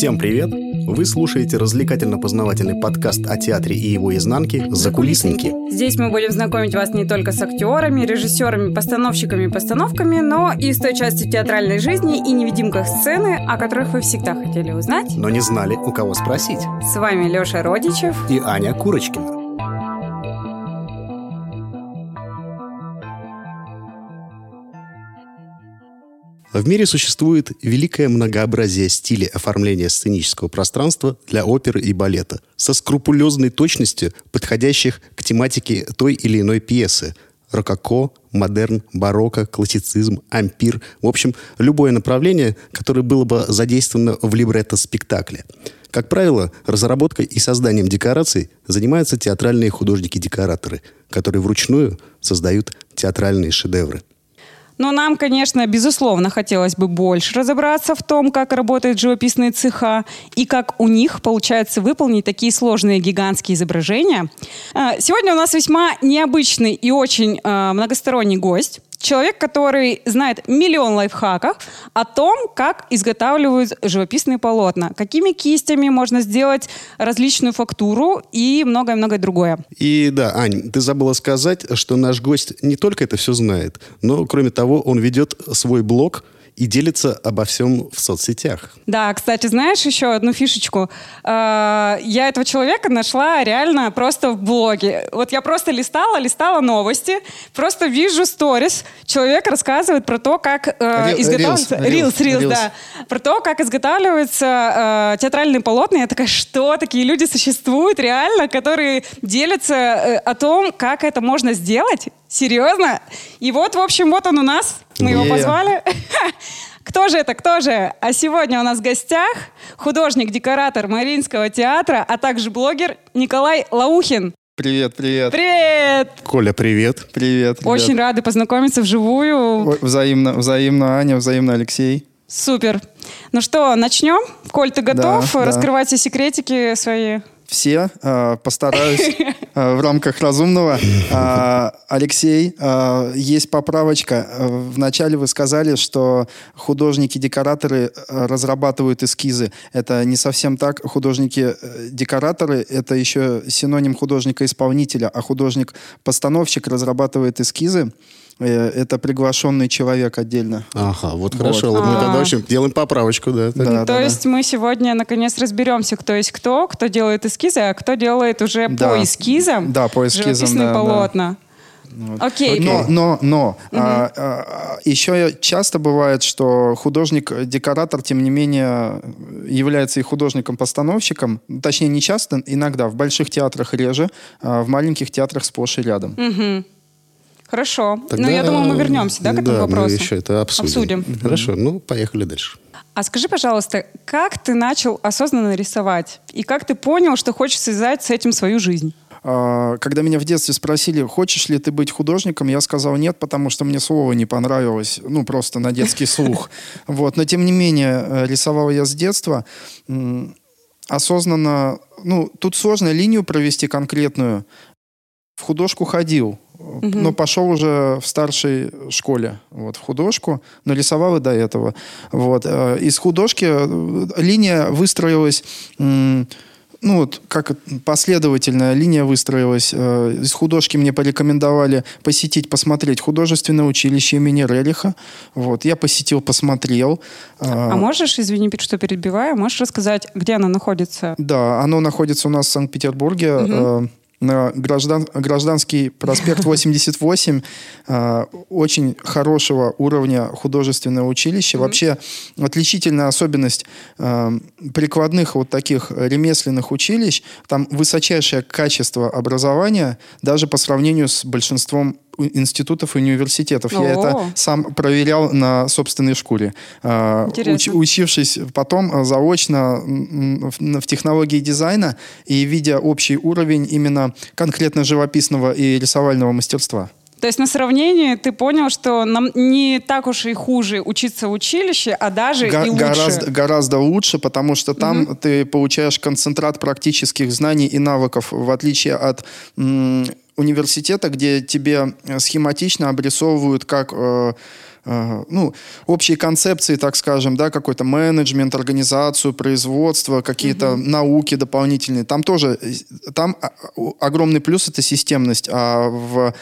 Всем привет! Вы слушаете развлекательно-познавательный подкаст о театре и его изнанке «Закулисники». Здесь мы будем знакомить вас не только с актерами, режиссерами, постановщиками и постановками, но и с той частью театральной жизни и невидимках сцены, о которых вы всегда хотели узнать. Но не знали, у кого спросить. С вами Леша Родичев и Аня Курочкина. В мире существует великое многообразие стилей оформления сценического пространства для оперы и балета, со скрупулезной точностью подходящих к тематике той или иной пьесы. Рококо, модерн, барокко, классицизм, ампир. В общем, любое направление, которое было бы задействовано в либретто-спектакле. Как правило, разработкой и созданием декораций занимаются театральные художники-декораторы, которые вручную создают театральные шедевры. Но нам, конечно, безусловно, хотелось бы больше разобраться в том, как работают живописные цеха и как у них получается выполнить такие сложные гигантские изображения. А, сегодня у нас весьма необычный и очень а, многосторонний гость человек, который знает миллион лайфхаков о том, как изготавливают живописные полотна, какими кистями можно сделать различную фактуру и многое-многое другое. И да, Ань, ты забыла сказать, что наш гость не только это все знает, но, кроме того, он ведет свой блог – и делится обо всем в соцсетях. Да, кстати, знаешь еще одну фишечку? Э, я этого человека нашла реально просто в блоге. Вот я просто листала, листала новости, просто вижу сторис. Человек рассказывает про то, как э, изготавливается... Рилс, рилс, да. Про то, как изготавливаются э, театральные полотна. Я такая, что? Такие люди существуют реально, которые делятся о том, как это можно сделать? Серьезно? И вот, в общем, вот он у нас. Мы его позвали. Кто же это, кто же? А сегодня у нас в гостях художник-декоратор Мариинского театра, а также блогер Николай Лаухин. Привет, привет. Привет. Коля, привет. Привет. Ребят. Очень рады познакомиться вживую. Взаимно, взаимно Аня, взаимно Алексей. Супер. Ну что, начнем? Коль, ты готов да, раскрывать да. все секретики свои? все. Э, постараюсь в рамках разумного. Э, Алексей, есть поправочка. Вначале вы сказали, что художники-декораторы разрабатывают эскизы. Это не совсем так. Художники-декораторы — это еще синоним художника-исполнителя, а художник-постановщик разрабатывает эскизы. Э, это приглашенный человек отдельно. Ага, вот, хорошо. Вот. Мы тогда, в общем, делаем поправочку, да. да, да то да, есть да. мы сегодня, наконец, разберемся, кто есть кто, кто делает эскизы, а кто делает уже да. по эскизам да, по эскизам, да, полотна. Да. Вот. Окей. Но, но, но угу. а, а, еще часто бывает, что художник-декоратор, тем не менее, является и художником-постановщиком. Точнее, не часто, иногда. В больших театрах реже, а в маленьких театрах сплошь и рядом. Угу. Хорошо. Ну, Тогда, ну, я думаю, мы вернемся, да, к этому да, вопросу? мы еще это обсудим. обсудим. Хорошо, ну, поехали дальше. А скажи, пожалуйста, как ты начал осознанно рисовать? И как ты понял, что хочешь связать с этим свою жизнь? А, когда меня в детстве спросили, хочешь ли ты быть художником, я сказал нет, потому что мне слово не понравилось, ну, просто на детский слух. Вот. Но, тем не менее, э, рисовал я с детства. Осознанно, ну, тут сложно линию провести конкретную. В художку ходил, Угу. Но пошел уже в старшей школе, вот, в художку, но рисовал и до этого. Вот. Э, из художки э, линия выстроилась, ну вот, как последовательная линия выстроилась. Э, из художки мне порекомендовали посетить, посмотреть художественное училище имени Релиха. Вот, я посетил, посмотрел. А можешь, извини, что перебиваю, можешь рассказать, где оно находится? Да, оно находится у нас в Санкт-Петербурге. Угу граждан, гражданский проспект 88 э, очень хорошего уровня художественное училище. Mm-hmm. Вообще отличительная особенность э, прикладных вот таких ремесленных училищ, там высочайшее качество образования даже по сравнению с большинством институтов и университетов. О-о-о. Я это сам проверял на собственной шкуре. А, уч, учившись потом а, заочно в технологии дизайна и видя общий уровень именно конкретно живописного и рисовального мастерства. То есть на сравнении ты понял, что нам не так уж и хуже учиться в училище, а даже Го- и лучше. Гораздо, гораздо лучше, потому что там угу. ты получаешь концентрат практических знаний и навыков, в отличие от м- университета, где тебе схематично обрисовывают, как э, э, ну, общие концепции, так скажем, да, какой-то менеджмент, организацию, производство, какие-то угу. науки дополнительные. Там тоже, э, там а, огромный плюс это системность, а в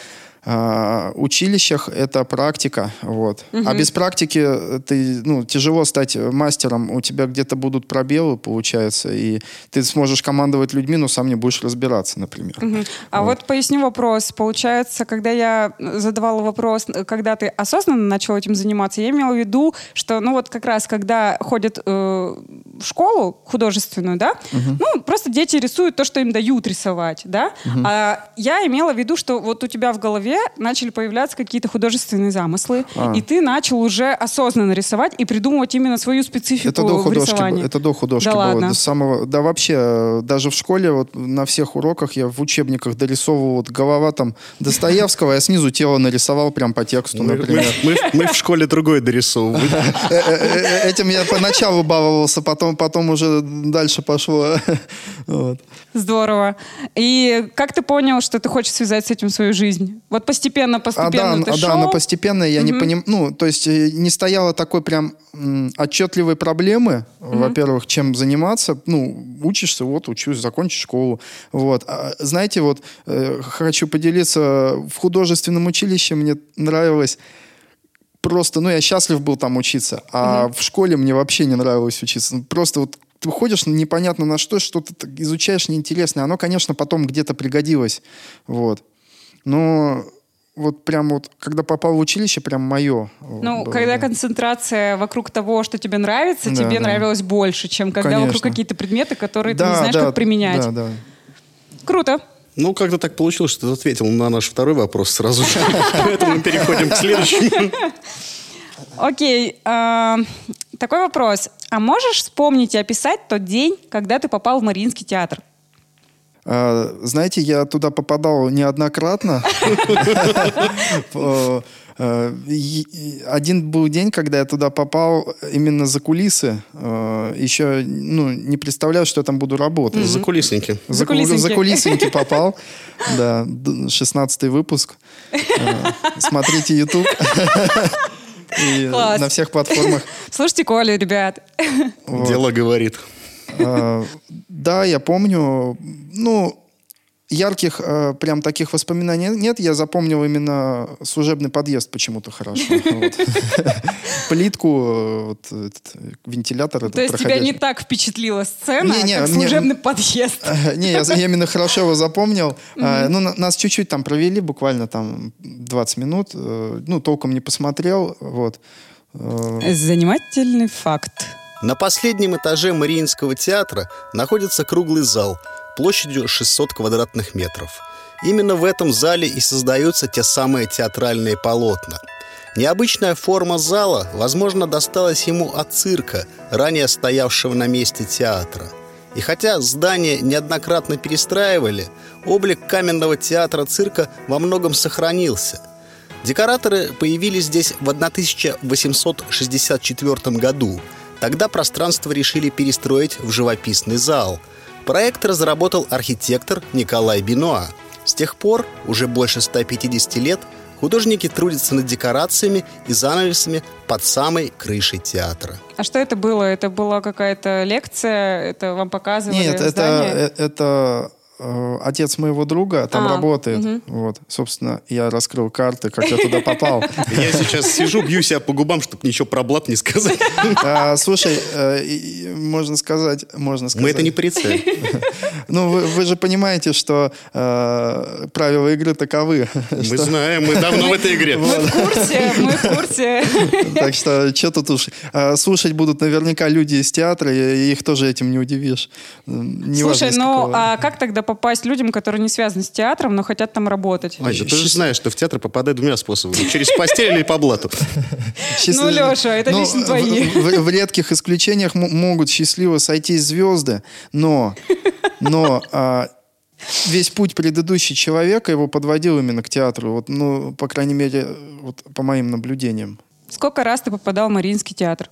э, училищах это практика, вот. Угу. А без практики ты, ну, тяжело стать мастером, у тебя где-то будут пробелы, получается, и ты сможешь командовать людьми, но сам не будешь разбираться, например. Угу. А вот. вот поясню вопрос. Получается, когда я задавала вопрос, когда ты осознанно начал этим заниматься, я имела в виду, что, ну, вот как раз, когда ходят э, в школу художественную, да, угу. ну, просто дети рисуют то, что им дают рисовать, да, угу. а я имела в виду, что вот у тебя в голове начали появляться какие-то художественные замыслы, а. и ты начал уже осознанно рисовать и придумывать именно свою специфику это до художки, в рисовании. Это до художки да было. Ладно. До самого, да вообще, даже в школе, вот на всех уроках я в учебниках дорисовывал вот голова там Достоевского, я снизу тело нарисовал прям по тексту, мы, например. Мы, мы, мы в школе другое дорисовывали. Э, э, э, этим я поначалу баловался, потом, потом уже дальше пошло. Здорово. И как ты понял, что ты хочешь связать с этим свою жизнь? Вот постепенно, а, постепенно а, да, ты а, шел? Да, но постепенно я угу. не понимаю, ну, то есть э, не стояло такой прям м, отчетливой проблемы, угу. во-первых, чем заниматься, ну, учишься, вот, учусь, закончишь школу, вот. А, знаете, вот, э, хочу поделиться, в художественном училище мне нравилось просто, ну, я счастлив был там учиться, а угу. в школе мне вообще не нравилось учиться. Ну, просто вот ты выходишь непонятно на что, что-то изучаешь неинтересное. Оно, конечно, потом где-то пригодилось. Вот. Но вот прям вот, когда попал в училище, прям мое. Ну, было, когда да. концентрация вокруг того, что тебе нравится, да, тебе да. нравилось больше, чем когда Конечно. вокруг какие-то предметы, которые да, ты не знаешь, да, как применять. Да, да. Круто. Ну, как-то так получилось, что ты ответил на наш второй вопрос сразу же. Поэтому мы переходим к следующему. Окей. А, такой вопрос. А можешь вспомнить и описать тот день, когда ты попал в Мариинский театр? А, знаете, я туда попадал неоднократно. Э, один был день, когда я туда попал именно за кулисы. Э, Еще ну, не представлял, что я там буду работать. За кулисники. За, за кулисники попал. Да, 16 выпуск. Э, смотрите YouTube. И на всех платформах. Слушайте Колю, ребят. Дело говорит. Да, я помню. Ну, ярких э, прям таких воспоминаний нет. Я запомнил именно служебный подъезд почему-то хорошо. Плитку, э, вентилятор. То есть тебя не так впечатлила сцена, как служебный подъезд? Не, я именно хорошо его запомнил. А, ну, нас чуть-чуть там провели, буквально там 20 минут. Э, ну, толком не посмотрел. Вот. Занимательный факт. На последнем этаже Мариинского театра находится круглый зал площадью 600 квадратных метров. Именно в этом зале и создаются те самые театральные полотна. Необычная форма зала, возможно, досталась ему от цирка, ранее стоявшего на месте театра. И хотя здание неоднократно перестраивали, облик каменного театра цирка во многом сохранился. Декораторы появились здесь в 1864 году – Тогда пространство решили перестроить в живописный зал. Проект разработал архитектор Николай Бенуа. С тех пор, уже больше 150 лет, художники трудятся над декорациями и занавесами под самой крышей театра. А что это было? Это была какая-то лекция? Это вам показывали Нет, здание? это, это Э, отец моего друга там а, работает. Угу. Вот, собственно, я раскрыл карты, как я туда попал. Я сейчас сижу, бью себя по губам, чтобы ничего про блат не сказать. А, слушай, э, можно сказать, можно сказать. Мы это не порицаем. Ну, вы, вы же понимаете, что э, правила игры таковы. Мы что... знаем, мы давно в этой игре. Мы в курсе, мы в курсе. Так что, что тут уж... Э, слушать будут наверняка люди из театра, и их тоже этим не удивишь. Слушай, ну, а как тогда попасть людям, которые не связаны с театром, но хотят там работать. Ася, ты же знаешь, что в театр попадают двумя способами. Через постель или по блату. Ну, Леша, это ну, лично твои. В редких исключениях могут счастливо сойти звезды, но но а, весь путь предыдущий человека его подводил именно к театру. Вот, ну, по крайней мере, вот по моим наблюдениям. Сколько раз ты попадал в Мариинский театр?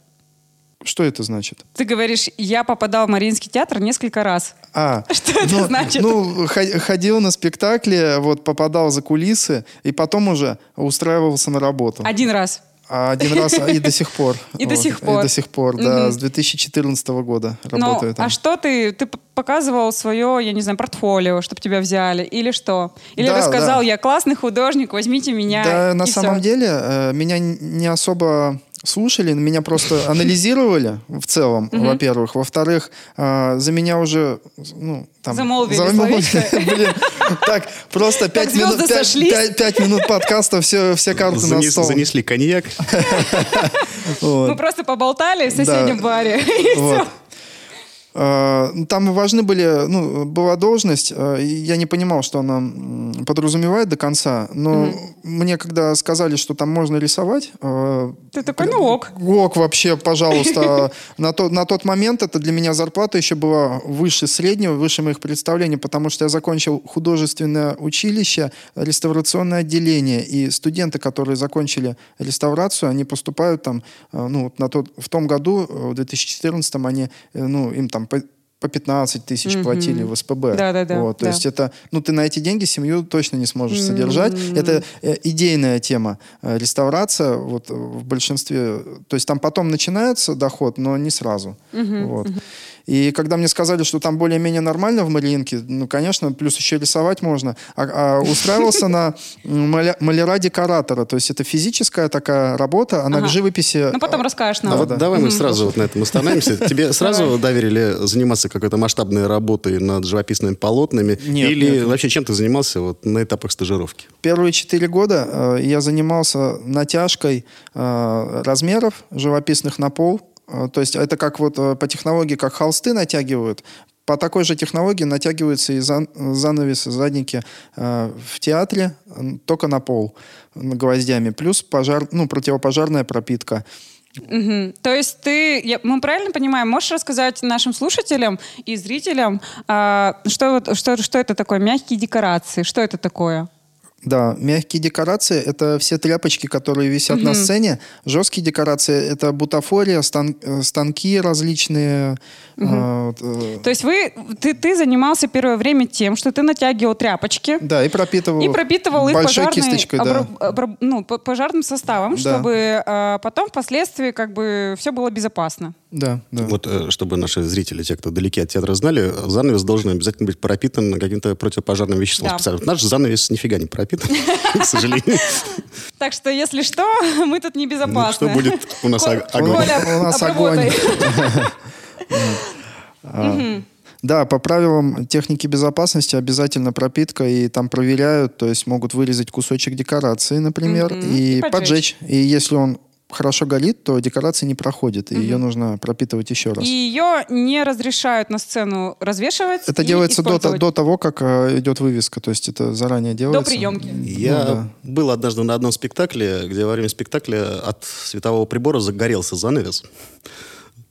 Что это значит? Ты говоришь, я попадал в Мариинский театр несколько раз. А, что это ну, значит? Ну, ходил на спектакли, вот попадал за кулисы, и потом уже устраивался на работу. Один раз? А один раз а, и до сих пор. И до сих пор. И до сих пор, да. С 2014 года работаю там. А что ты, ты показывал свое, я не знаю, портфолио, чтобы тебя взяли, или что? Или рассказал, я классный художник, возьмите меня. Да, на самом деле, э, меня не особо слушали, меня просто анализировали в целом, во-первых. Во-вторых, а, за меня уже... Ну, там, замолвили. Блин, так, просто пять минут, пять, минут подкаста, все, все карты на стол. Занесли коньяк. Мы просто поболтали в соседнем баре, и все. Там важны были, ну, была должность, э, я не понимал, что она подразумевает до конца, но mm-hmm. мне когда сказали, что там можно рисовать... Э, Ты такой, ну ок. Ок вообще, пожалуйста. На, то, на тот момент это для меня зарплата еще была выше среднего, выше моих представлений, потому что я закончил художественное училище, реставрационное отделение, и студенты, которые закончили реставрацию, они поступают там, ну, на тот, в том году, в 2014 они, ну, им там по, по 15 тысяч mm-hmm. платили в СПБ. Да, да, да. Вот, то да. есть это, ну ты на эти деньги семью точно не сможешь mm-hmm. содержать. Это э, идейная тема. Э, реставрация вот в большинстве, то есть там потом начинается доход, но не сразу. Mm-hmm. Вот. Mm-hmm. И когда мне сказали, что там более-менее нормально в Мариинке, ну, конечно, плюс еще рисовать можно, а, а устраивался на маляра-декоратора. То есть это физическая такая работа, она к живописи... Ну, потом расскажешь нам. Давай мы сразу вот на этом остановимся. Тебе сразу доверили заниматься какой-то масштабной работой над живописными полотнами? Нет, Или вообще чем ты занимался вот на этапах стажировки? Первые четыре года э, я занимался натяжкой э, размеров живописных на пол, а, то есть это как вот э, по технологии, как холсты натягивают, по такой же технологии натягиваются и зан, занавесы, задники э, в театре, только на пол гвоздями. Плюс пожар, ну, противопожарная пропитка. Угу. То есть ты, я, мы правильно понимаем, можешь рассказать нашим слушателям и зрителям, э, что, что, что это такое, мягкие декорации, что это такое? Да, мягкие декорации — это все тряпочки, которые висят угу. на сцене. Жесткие декорации — это бутафория, стан э, станки различные. Угу. Э, э. То есть вы, ты, ты занимался первое время тем, что ты натягивал тряпочки. Да, и пропитывал. И пропитывал их пожарной, кисточкой, да. обра, ну, пожарным составом, да. чтобы э, потом впоследствии как бы все было безопасно. Да, да. Вот, э, чтобы наши зрители, те, кто далеки от театра, знали, занавес должен обязательно быть пропитан каким-то противопожарным веществом да. специальным. Наш занавес нифига не пропитан, к сожалению. Так что, если что, мы тут не безопасны. что будет у нас огонь? У нас огонь. А, да, по правилам техники безопасности обязательно пропитка, и там проверяют, то есть могут вырезать кусочек декорации, например, и, поджечь. И если он хорошо горит, то декорация не проходит, и угу. ее нужно пропитывать еще раз. И ее не разрешают на сцену развешивать? Это делается до, до того, как э, идет вывеска, то есть это заранее делается. До приемки. Я ну, да. был однажды на одном спектакле, где во время спектакля от светового прибора загорелся занавес.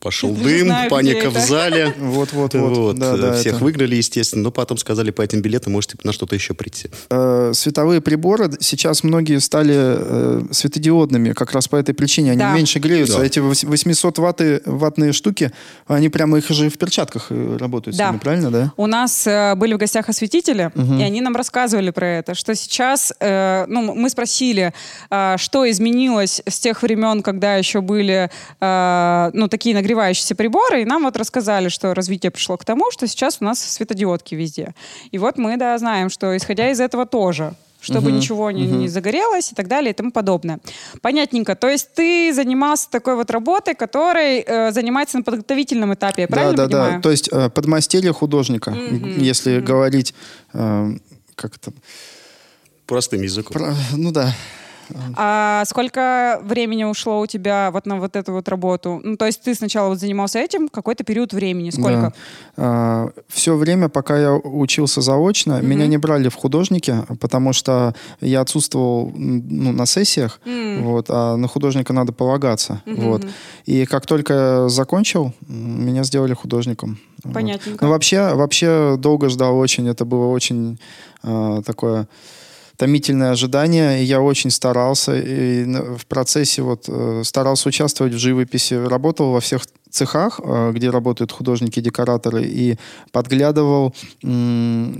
Пошел дым, знаю, паника в зале. Вот, вот. Да, да, Всех это. выгнали, естественно, но потом сказали, по этим билетам можете на что-то еще прийти. Э, световые приборы сейчас многие стали э, светодиодными, как раз по этой причине. Они да. меньше греются. Да. Эти 800 ватты, ваттные штуки, они прямо их же в перчатках э, работают. Да. Сами, правильно, да? У нас э, были в гостях осветители, угу. и они нам рассказывали про это, что сейчас, э, ну, мы спросили, э, что изменилось с тех времен, когда еще были, э, ну, такие нагревающиеся приборы, и нам вот рассказали, что развитие пришло к тому, что сейчас у нас светодиодки везде. И вот мы, да, знаем, что исходя из этого тоже чтобы uh-huh, ничего не, не загорелось и так далее и тому подобное. Понятненько. То есть ты занимался такой вот работой, которой э, занимается на подготовительном этапе, я правильно да, да, понимаю? Да, То есть э, подмастерье художника, uh-huh, если uh-huh. говорить э, как это... Простым языком. Про, ну да. А сколько времени ушло у тебя вот на вот эту вот работу? Ну, то есть ты сначала вот занимался этим какой-то период времени. Сколько? Да. А, все время, пока я учился заочно, mm-hmm. меня не брали в художники, потому что я отсутствовал ну, на сессиях, mm-hmm. вот, а на художника надо полагаться. Mm-hmm. Вот. И как только закончил, меня сделали художником. Понятненько. Вот. Ну, вообще, вообще долго ждал очень. Это было очень э, такое томительное ожидание. И я очень старался и в процессе вот э, старался участвовать в живописи, работал во всех цехах, э, где работают художники-декораторы, и подглядывал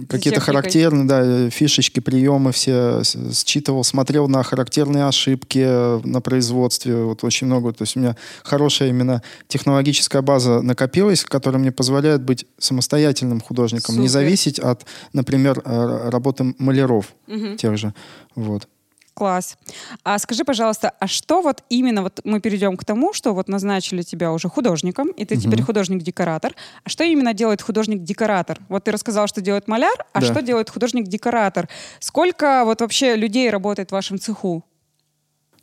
какие-то характерные да, фишечки, приемы все считывал, смотрел на характерные ошибки э, на производстве. Вот очень много. То есть у меня хорошая именно технологическая база накопилась, которая мне позволяет быть самостоятельным художником, не Супер. зависеть от, например, э, работы маляров Мгм. тех же. Вот. Класс. А скажи, пожалуйста, а что вот именно, вот мы перейдем к тому, что вот назначили тебя уже художником, и ты теперь художник-декоратор. А что именно делает художник-декоратор? Вот ты рассказал, что делает маляр, а Да. что делает художник-декоратор? Сколько вот вообще людей работает в вашем цеху?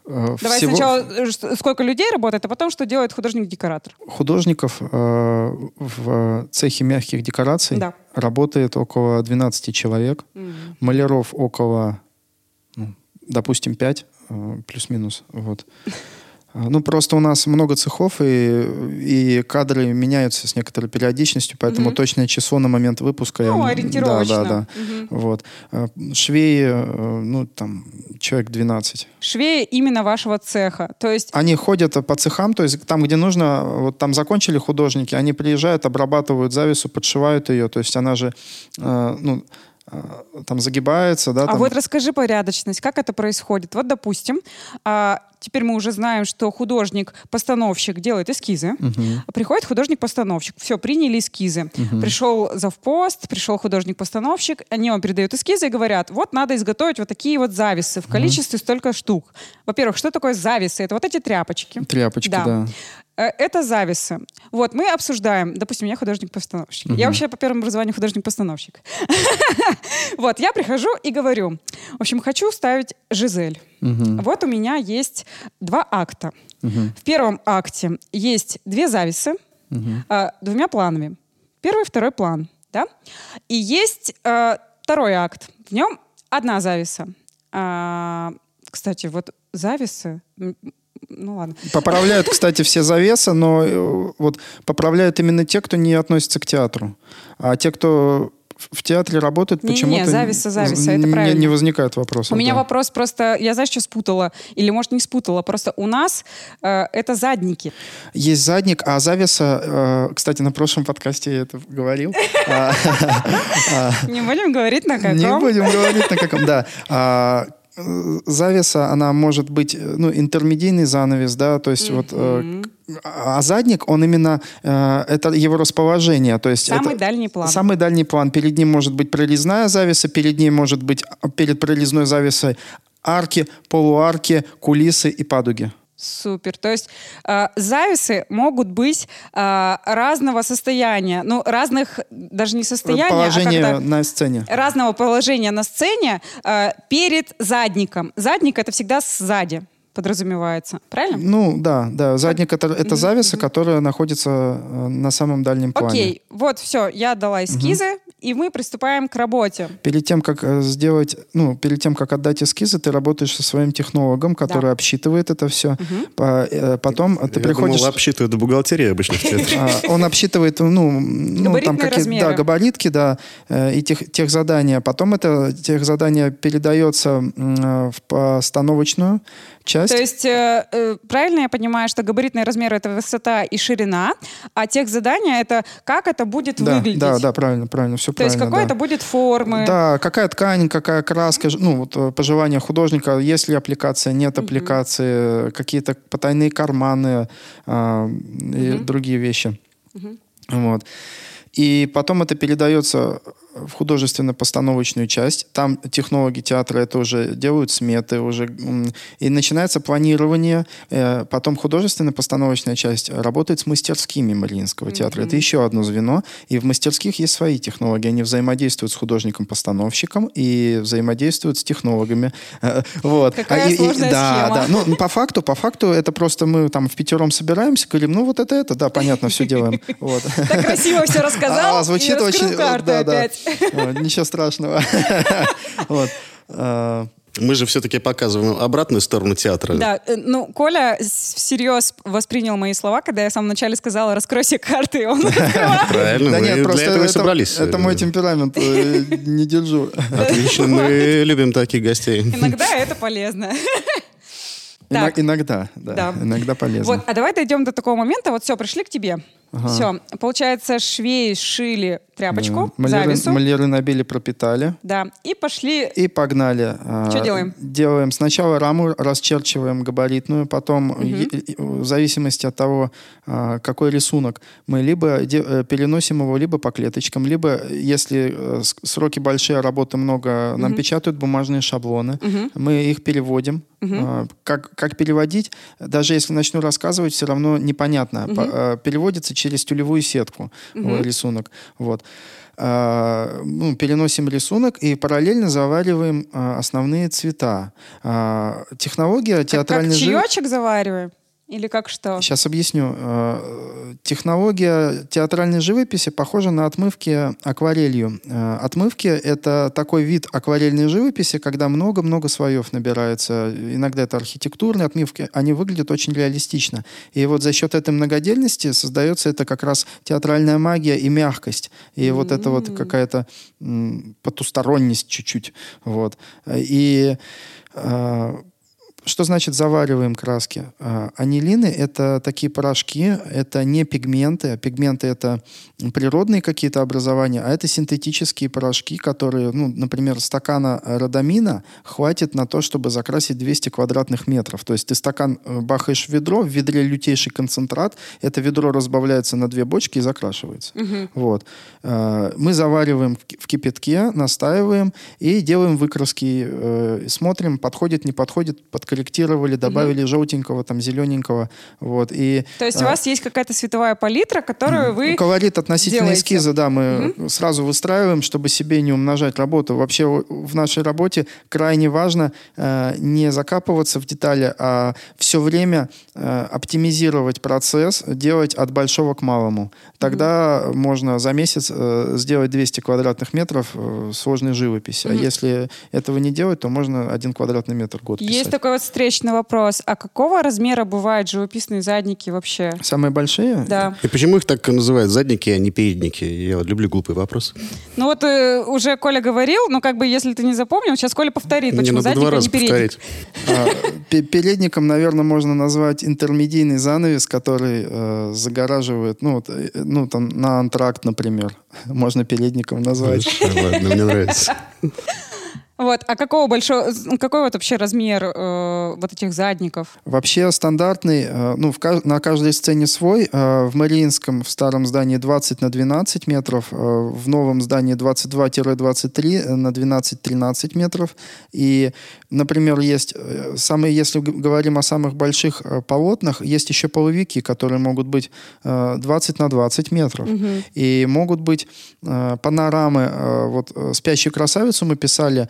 Э, Давай всего- сначала, э, сколько людей работает, а потом, что делает художник-декоратор? Художников э, в цехе мягких декораций Да. работает около 12 человек. Маляров около, допустим, 5, э, плюс-минус. Вот. А, Ну, просто у нас много цехов, и, и кадры меняются с некоторой периодичностью, поэтому Мгм. точное число на момент выпуска... Ну, ориентировочно. Да, да, да. Мгм. Вот. А, Швеи, э, ну, там, человек 12. Швеи именно вашего цеха. То есть Они ходят по цехам, то есть там, где нужно, вот там закончили художники, они приезжают, обрабатывают завесу, подшивают ее, то есть она же, э, ну, там загибается, да, А там. вот расскажи порядочность, как это происходит. Вот, допустим, а, теперь мы уже знаем, что художник-постановщик делает эскизы. Мгм. Приходит художник-постановщик. Все, приняли эскизы. Пришел завпост, пришел художник-постановщик. Они вам передают эскизы и говорят, вот надо изготовить вот такие вот зависы в количестве столько штук. Во-первых, что такое зависы? Это вот эти тряпочки. Тряпочки, да. Э, Это зависы. Вот, мы обсуждаем. Допустим, я художник-постановщик. Я вообще по первому образованию художник-постановщик. Вот, я прихожу и говорю, в общем, хочу ставить Жизель. Вот у меня есть два акта. В первом акте есть две зависы а, двумя планами. Первый, второй план, да? И есть э, второй акт. В нем одна зависа. А, Кстати, вот зависы... Ну ладно. Поправляют, кстати, все завесы, но э, вот поправляют именно те, кто не относится к театру. А те, кто в- театре работают, Не-не-не, почему-то... завеса, завеса, это не- правильно. Не возникает вопроса. У меня да. вопрос просто, я знаешь, что спутала? Или, может, не спутала, просто у нас э, это задники. Есть задник, а завеса, э, кстати, на прошлом подкасте я это говорил. А, Не будем говорить на каком. Не будем говорить на каком, да. Завеса, она может быть, э, ну, интермедийный занавес, да, то есть вот, э, а задник, он именно, э, это его расположение, то есть Самый это- дальний план. Самый дальний план. Перед ним может быть прорезная завеса, перед ней может быть, а, перед прорезной завесой арки, полуарки, кулисы и падуги. Супер. То есть э, зависы могут быть э, разного состояния, ну, разных, даже не состояния, Положение а на сцене. разного положения на сцене э, перед задником. Задник — это всегда сзади подразумевается. Правильно? Ну, да, да. Задник это, это завеса, которая находится э, на самом дальнем плане. Окей, вот, все, я дала эскизы, и мы приступаем к работе. Перед тем, как э, сделать, ну, перед тем, как отдать эскизы, ты работаешь со своим технологом, который Да. обсчитывает это все. По- э, потом ты Я приходишь... думал, обсчитывают бухгалтерия обычно. А, Он обсчитывает, ну, ну там Габаритные какие размеры. да, габаритки, да, э, и тех, тех задания. Потом это тех задание передается в постановочную часть. То есть, э, э, правильно я понимаю, что габаритные размеры — это высота и ширина, а тех задания — это как это будет да, выглядеть. да, да, правильно, правильно, все То правильно. есть, какой да. это будет формы. Да, какая ткань, какая краска, ну, вот э, пожелания художника, есть ли аппликация, нет аппликации, какие-то потайные карманы а, и другие вещи. Вот. И потом это передается в художественно-постановочную часть. Там технологи театра это уже делают сметы, уже и начинается планирование. Э, Потом художественно-постановочная часть работает с мастерскими Мариинского театра. Это еще одно звено. И в мастерских есть свои технологии. Они взаимодействуют с художником-постановщиком и взаимодействуют с технологами. Э, Вот. Какая А и- и- сложная да, схема. да. Ну, ну, по факту, по факту это просто мы там в пятером собираемся, говорим, ну вот это это, да, понятно, все делаем. Вот. Так красиво все рассказал. А, звучит и очень... да, да. Ничего страшного. Вот. А, Мы же все-таки показываем обратную сторону театра. Да, э, ну, Коля всерьез воспринял мои слова, когда я в самом начале сказала «раскрой все карты», и он. Правильно, Да мы нет, просто для этого и это, собрались. это мой темперамент, э, не держу. Отлично, мы любим таких гостей. Иногда это полезно. Так. Иногда, да, Да. иногда полезно. Вот, а давай дойдем до такого момента. Вот все, пришли к тебе. Ага. Все. Получается, швеи шили тряпочку, Да. Маляры, завесу. маляры набили, пропитали. Да. И пошли. И погнали. А, Чё делаем? Делаем сначала раму, расчерчиваем габаритную, потом е- в зависимости от того, а, какой рисунок, мы либо де- э, переносим его либо по клеточкам, либо, если э, сроки большие, а работы много, нам печатают бумажные шаблоны, мы их переводим. А, Как, как переводить, даже если начну рассказывать, все равно непонятно. По- а, Переводится через тюлевую сетку э, рисунок. Вот. А, ну, переносим рисунок и параллельно завариваем а, основные цвета. А, технология Как, как театральной чаечек завариваем? Или как что? Сейчас объясню. Э, Технология театральной живописи похожа на отмывки акварелью. Э, Отмывки — это такой вид акварельной живописи, когда много-много слоев набирается. Иногда это архитектурные отмывки. Они выглядят очень реалистично. И вот за счет этой многодельности создается это как раз театральная магия и мягкость. И вот это вот какая-то потусторонность чуть-чуть. Вот. И э, что значит завариваем краски? А, Анилины — это такие порошки, это не пигменты. Пигменты — это природные какие-то образования, а это синтетические порошки, которые, ну, например, стакана родамина хватит на то, чтобы закрасить 200 квадратных метров. То есть ты стакан э, бахаешь в ведро, в ведре лютейший концентрат, это ведро разбавляется на две бочки и закрашивается. Вот. А, Мы завариваем в ки- в кипятке, настаиваем и делаем выкраски. э, Смотрим, подходит, не подходит, подкорректировали, добавили желтенького, там, зелененького. Вот. И, То есть у а, вас есть какая-то световая палитра, которую вы... Колорит относительно делаете. эскиза, да, мы сразу выстраиваем, чтобы себе не умножать работу. Вообще в нашей работе крайне важно э, не закапываться в детали, а все время э, оптимизировать процесс, делать от большого к малому. Тогда можно за месяц э, сделать 200 квадратных метров э, сложной живописи. А если этого не делать, то можно один квадратный метр в год Есть писать. такой вот встречный вопрос. А какого размера бывают живописные задники вообще? Самые большие? Да. И почему их так называют задники, а не передники? Я вот люблю глупые вопросы. Ну вот э, уже Коля говорил, но как бы если ты не запомнил, сейчас Коля повторит, Мне почему надо задник, два а не передник. А, пе- Передником, наверное, можно назвать интермедийный занавес, который э, загораживает, ну, вот, э, ну, там, на антракт, например. Можно передником назвать. Ладно, мне нравится. Вот, а какого большого, какой вот вообще размер э, вот этих задников? Вообще стандартный, э, ну, в на каждой сцене свой. Э, В Мариинском в старом здании 20 на 12 метров, э, в новом здании 22-23 на 12-13 метров. И, например, есть э, самые, если говорим о самых больших э, полотнах, есть еще половики, которые могут быть э, 20 на 20 метров. И могут быть э, панорамы. э, Вот э, «Спящую красавицу» мы писали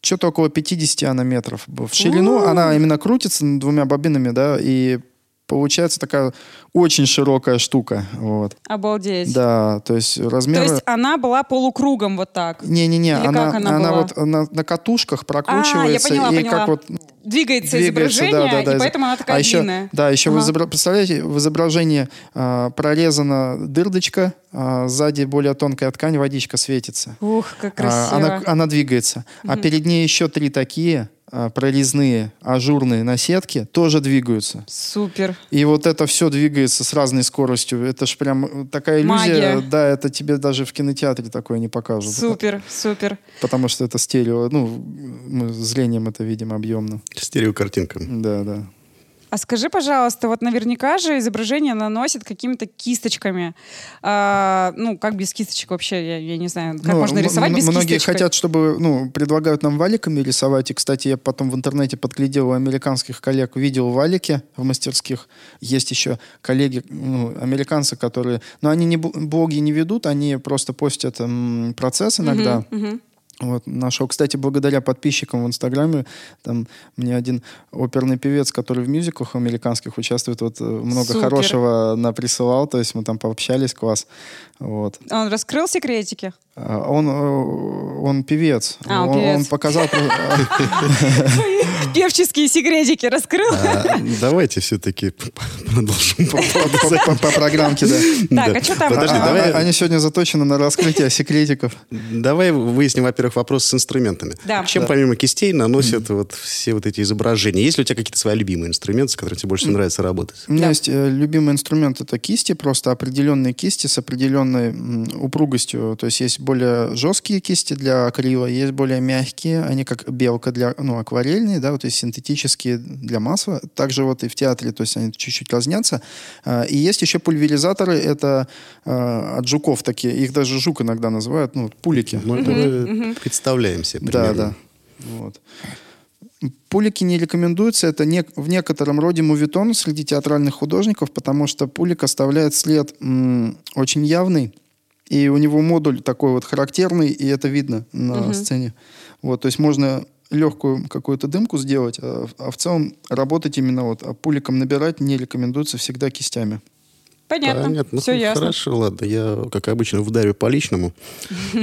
что-то около 50 она метров. В ширину она именно крутится двумя бобинами, да, и получается такая очень широкая штука. Вот. Обалдеть. Да, то есть То размеры... есть она была полукругом вот так. Не-не-не, она, она была? вот на, на катушках прокручивается. А, я поняла, и поняла. как вот Двигается, двигается, изображение, да, да, да. и поэтому она такая а еще, длинная. Да, еще Ага. изобра- представляете, в изображении а, прорезана дырдочка, а, сзади более тонкая ткань, водичка светится. Ух, как А, красиво. Она, она двигается. А перед ней еще три такие а, прорезные, ажурные на сетке тоже двигаются. Супер. И вот это все двигается с разной скоростью. Это ж прям такая иллюзия. Магия. Да, это тебе даже в кинотеатре такое не покажут. Супер, супер. Потому что это стерео. Ну, мы зрением это видим объемно. Стереокартинка. Да, да. А скажи, пожалуйста, вот наверняка же изображение наносят какими-то кисточками. А, ну, как без кисточек вообще, я, я не знаю, как Ну, можно рисовать без Многие кисточек? хотят, чтобы, ну, предлагают нам валиками рисовать. И, кстати, я потом в интернете подглядел у американских коллег, видел валики в мастерских. Есть еще коллеги, ну, американцы, которые... Но они не блоги не ведут, они просто постят м, процесс иногда. Вот, нашел, кстати, благодаря подписчикам в Инстаграме, там мне один оперный певец, который в мюзиклах американских участвует, вот э, много Супер. хорошего наприсылал, то есть мы там пообщались, класс. Вот. Он раскрыл секретики? А, Он, э, он певец. А, он он, певец. он показал... Певческие секретики раскрыл? А, Давайте все-таки продолжим. по программке, да. Так, а что там? Подожди, А- давай- а- Они сегодня заточены на раскрытие секретиков. Давай выясним, во-первых, во-первых, вопрос с инструментами. Да. Чем Да. помимо кистей наносят вот все вот эти изображения? Есть ли у тебя какие-то свои любимые инструменты, с которыми тебе больше всего нравится работать? У меня Да. есть э, любимый инструмент это кисти, просто определенные кисти с определенной м, упругостью. То есть есть более жесткие кисти для акрила, есть более мягкие, они как белка для ну, акварельные, да, вот есть синтетические для масла. Также вот и в театре, то есть они чуть-чуть разнятся. А, И есть еще пульверизаторы, это а, от жуков такие, их даже жук иногда называют, ну, вот пулики. Ну, это мы представляем себе Да, примерно. да. Вот. Пулики не рекомендуются. Это не, в некотором роде мувитон среди театральных художников, потому что пулик оставляет след м, очень явный. И у него модуль такой вот характерный, и это видно на сцене. Вот, то есть можно легкую какую-то дымку сделать, а, в- а в целом работать именно вот а пуликом набирать не рекомендуется всегда кистями. Понятно. Понятно. Все Ну, ясно. Хорошо, ладно. Я, как обычно, вдарю по личному.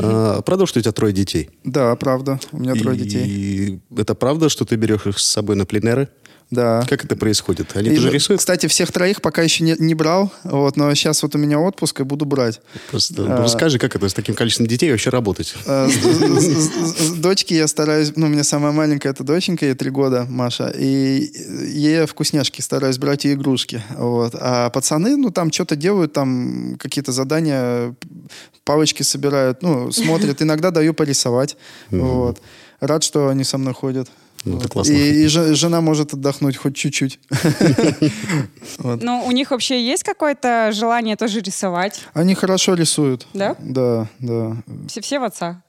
А, Правда, что у тебя трое детей? Да, правда. У меня трое И детей. это правда, что ты берешь их с собой на пленеры? Да. Как это происходит? Они И, тоже рисуют? Кстати, всех троих пока еще не, не брал, вот, но сейчас вот у меня отпуск и буду брать. Просто а- расскажи, как это с таким количеством детей вообще работать? Э, С, с- с- с дочки я стараюсь, ну, у меня самая маленькая это доченька, ей три года, Маша, и ей вкусняшки стараюсь брать и игрушки, вот. А пацаны, ну, там что-то делают, там какие-то задания, палочки собирают, ну, смотрят, иногда даю порисовать, вот. Рад, что они со мной ходят. Ну, это Вот. классно. И, и же- жена может отдохнуть хоть чуть-чуть. Ну, у них вообще есть какое-то желание тоже рисовать? Они хорошо рисуют. Да? Да, да. Все, все в отца.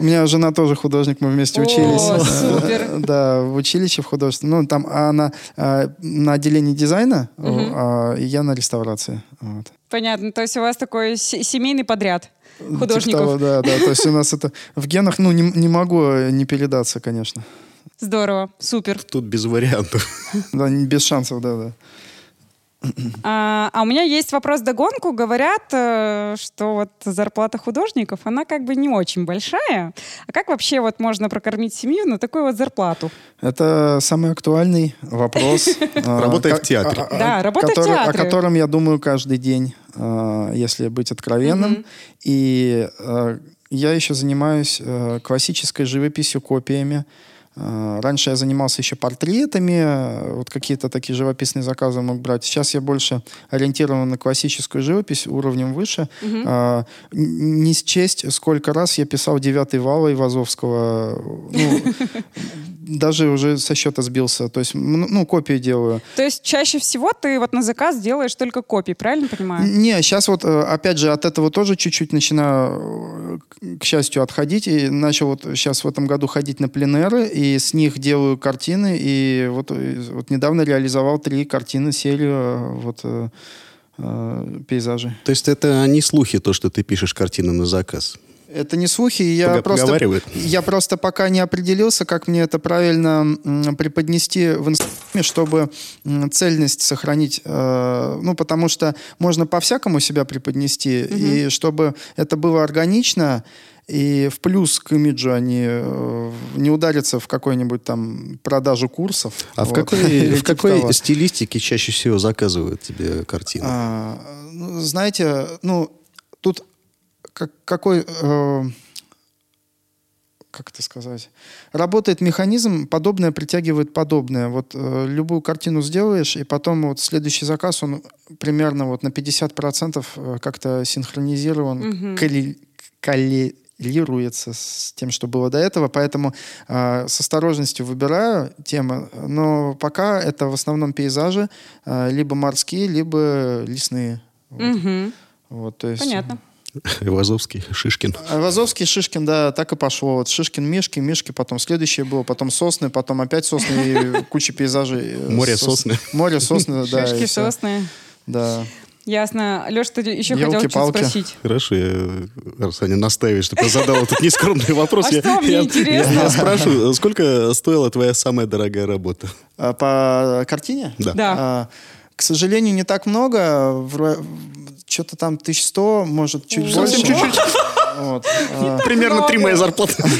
У меня жена тоже художник, мы вместе О, учились. супер. Э, Да, в училище в художественном. Ну, там она э, на отделении дизайна, а и я на реставрации. Понятно. То есть у вас такой се- семейный подряд Типа художников. того, да, да. То есть у нас это в генах, ну, не, не могу э, не передаться, конечно. Здорово. Супер. Тут без вариантов. Да, без шансов, да, да. А, а у меня есть вопрос догонку. Говорят, э, что вот зарплата художников, она как бы не очень большая. А как вообще вот можно прокормить семью на такую вот зарплату? Это самый актуальный вопрос. а, Работая в театре. а- а- Да, работая в который- О театре. котором я думаю каждый день, а, если быть откровенным. И я еще занимаюсь классической живописью, копиями. А, Раньше я занимался еще портретами, а, вот какие-то такие живописные заказы мог брать. Сейчас я больше ориентирован на классическую живопись уровнем выше. А, н- Не счесть, сколько раз я писал девятый вал Айвазовского. Ну, даже уже со счета сбился. То есть, ну, копии делаю. То есть чаще всего ты вот на заказ делаешь только копии, правильно понимаю? Не, сейчас вот, э, опять же, от этого тоже чуть-чуть начинаю, э, к счастью, отходить. И начал вот сейчас в этом году ходить на пленеры, и с них делаю картины. И вот, э, вот недавно реализовал три картины, серию э, вот, э, пейзажей. То есть это не слухи, то, что ты пишешь картины на заказ. Это не слухи, я просто, я просто пока не определился, как мне это правильно преподнести в инстаграме, чтобы цельность сохранить. ну, потому что можно по-всякому себя преподнести, и чтобы это было органично, и в плюс к имиджу они э, не ударятся в какой-нибудь там продажу курсов. А в Вот. какой, в типа какой того. стилистике чаще всего заказывают тебе картины? А, ну, знаете, ну, тут как, какой... э, как это сказать? Работает механизм, подобное притягивает подобное. Вот э, любую картину сделаешь, и потом вот следующий заказ, он примерно вот на 50% э, как-то синхронизирован, колли- коллерируется с тем, что было до этого, поэтому э, с осторожностью выбираю темы, но пока это в основном пейзажи, э, либо морские, либо лесные. Вот. Мгм. Вот, то есть, Понятно. Айвазовский, Шишкин. а Вазовский, Шишкин, да, так и пошло. Вот Шишкин, Мишки, Мишки, потом следующее было, потом сосны, потом опять сосны и куча пейзажей. Море сос- сосны. Море сосны, да. Шишки, сосны. Да. Ясно. Леш, ты еще хотел что-то спросить. Хорошо, я, раз они настаивают, чтобы я задал этот нескромный вопрос. А я, что, мне я- интересно. я спрашиваю, сколько стоила твоя самая дорогая работа? А по картине? Да. Да. А, к сожалению, не так много. Что-то там 1100, может, чуть Совсем больше. чуть-чуть. Вот. Примерно три мои зарплаты.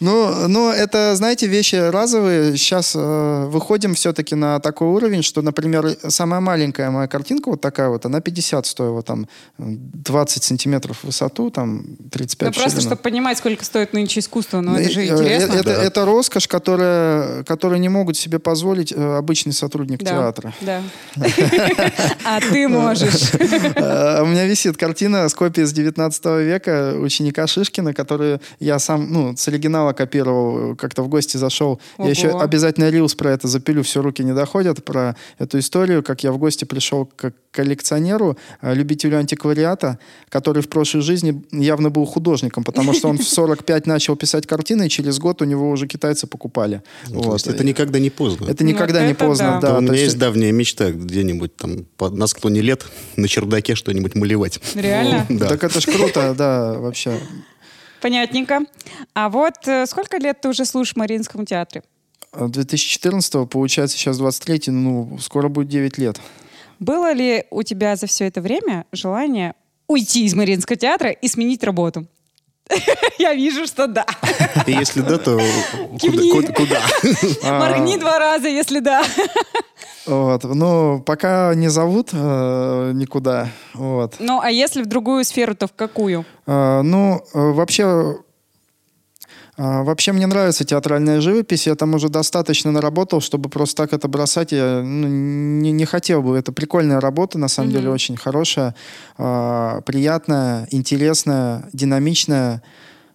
Ну, ну, это, знаете, вещи разовые. Сейчас э, выходим все-таки на такой уровень, что, например, самая маленькая моя картинка вот такая вот, она 50 стоила, там, 20 сантиметров в высоту, там, 35 Ну, просто, чтобы понимать, сколько стоит нынче искусство, но это же Э, интересно. Это, Да. это роскошь, которая, которую не могут себе позволить э, обычный сотрудник Да, театра. Да. А ты можешь. Э, У меня висит картина с копией с 19 века ученика Шишкина, которую я сам, ну, с оригинала копировал, как-то в гости зашел. Ого. Я еще обязательно рилс про это запилю, все руки не доходят, про эту историю, как я в гости пришел к коллекционеру, э, любителю антиквариата, который в прошлой жизни явно был художником, потому что он в 45 начал писать картины, и через год у него уже китайцы покупали. Ну, Вот. есть это никогда не поздно. Это никогда Вот не это поздно, да. да. у меня то есть давняя мечта где-нибудь там на склоне лет на чердаке что-нибудь малевать. Реально? Да. Так это ж круто, да, вообще. Понятненько. А вот э, сколько лет ты уже служишь в Мариинском театре? 2014 получается сейчас 23 ну, скоро будет 9 лет. Было ли у тебя за все это время желание уйти из Мариинского театра и сменить работу? Я вижу, что да. И если да, то куда? куда- куда? Моргни два раза, если да. Вот. Ну, пока не зовут э, никуда. Вот. Ну, а если в другую сферу, то в какую? А, ну, э, вообще... а, Вообще мне нравится театральная живопись, я там уже достаточно наработал, чтобы просто так это бросать. Я ну, не, не хотел бы. Это прикольная работа, на самом деле, очень хорошая, а, приятная, интересная, динамичная.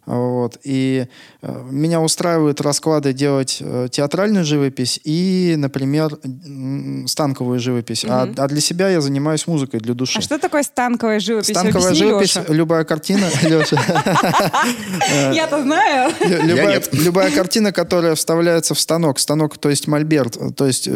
Вот. И э, меня устраивают расклады делать э, театральную живопись и, например, м, станковую живопись. А, а для себя я занимаюсь музыкой для души. А что такое станковая живопись? Станковая Объясни, живопись, Леша. любая картина, Леша, Я-то знаю. Лю- Любая, нет. любая картина, которая вставляется в станок, станок, то есть мольберт, то есть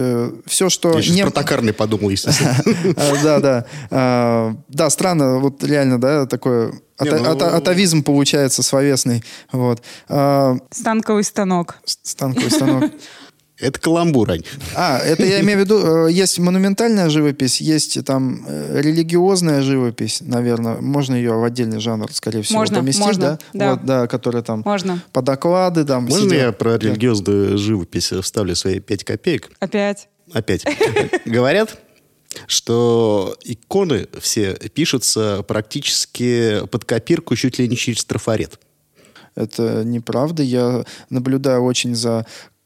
все, что Я про токарный подумал, естественно. А, Да, да. А, Да, странно, вот реально, да, такое Не, ата- ну- ата- атовизм получается словесный. Вот. А, Станковый станок. Станковый станок. Это каламбур, Ань. А, это я имею в виду, э, есть монументальная живопись, есть там э, религиозная живопись, наверное, можно ее в отдельный жанр, скорее всего, Можно, поместить, можно, да? да. Вот, да, которая там Можно. по доклады там. Можно сидел. я про религиозную живопись вставлю свои 5 копеек? Опять. Опять. Говорят, что иконы все пишутся практически под копирку чуть ли не через трафарет. Это неправда. Я наблюдаю очень за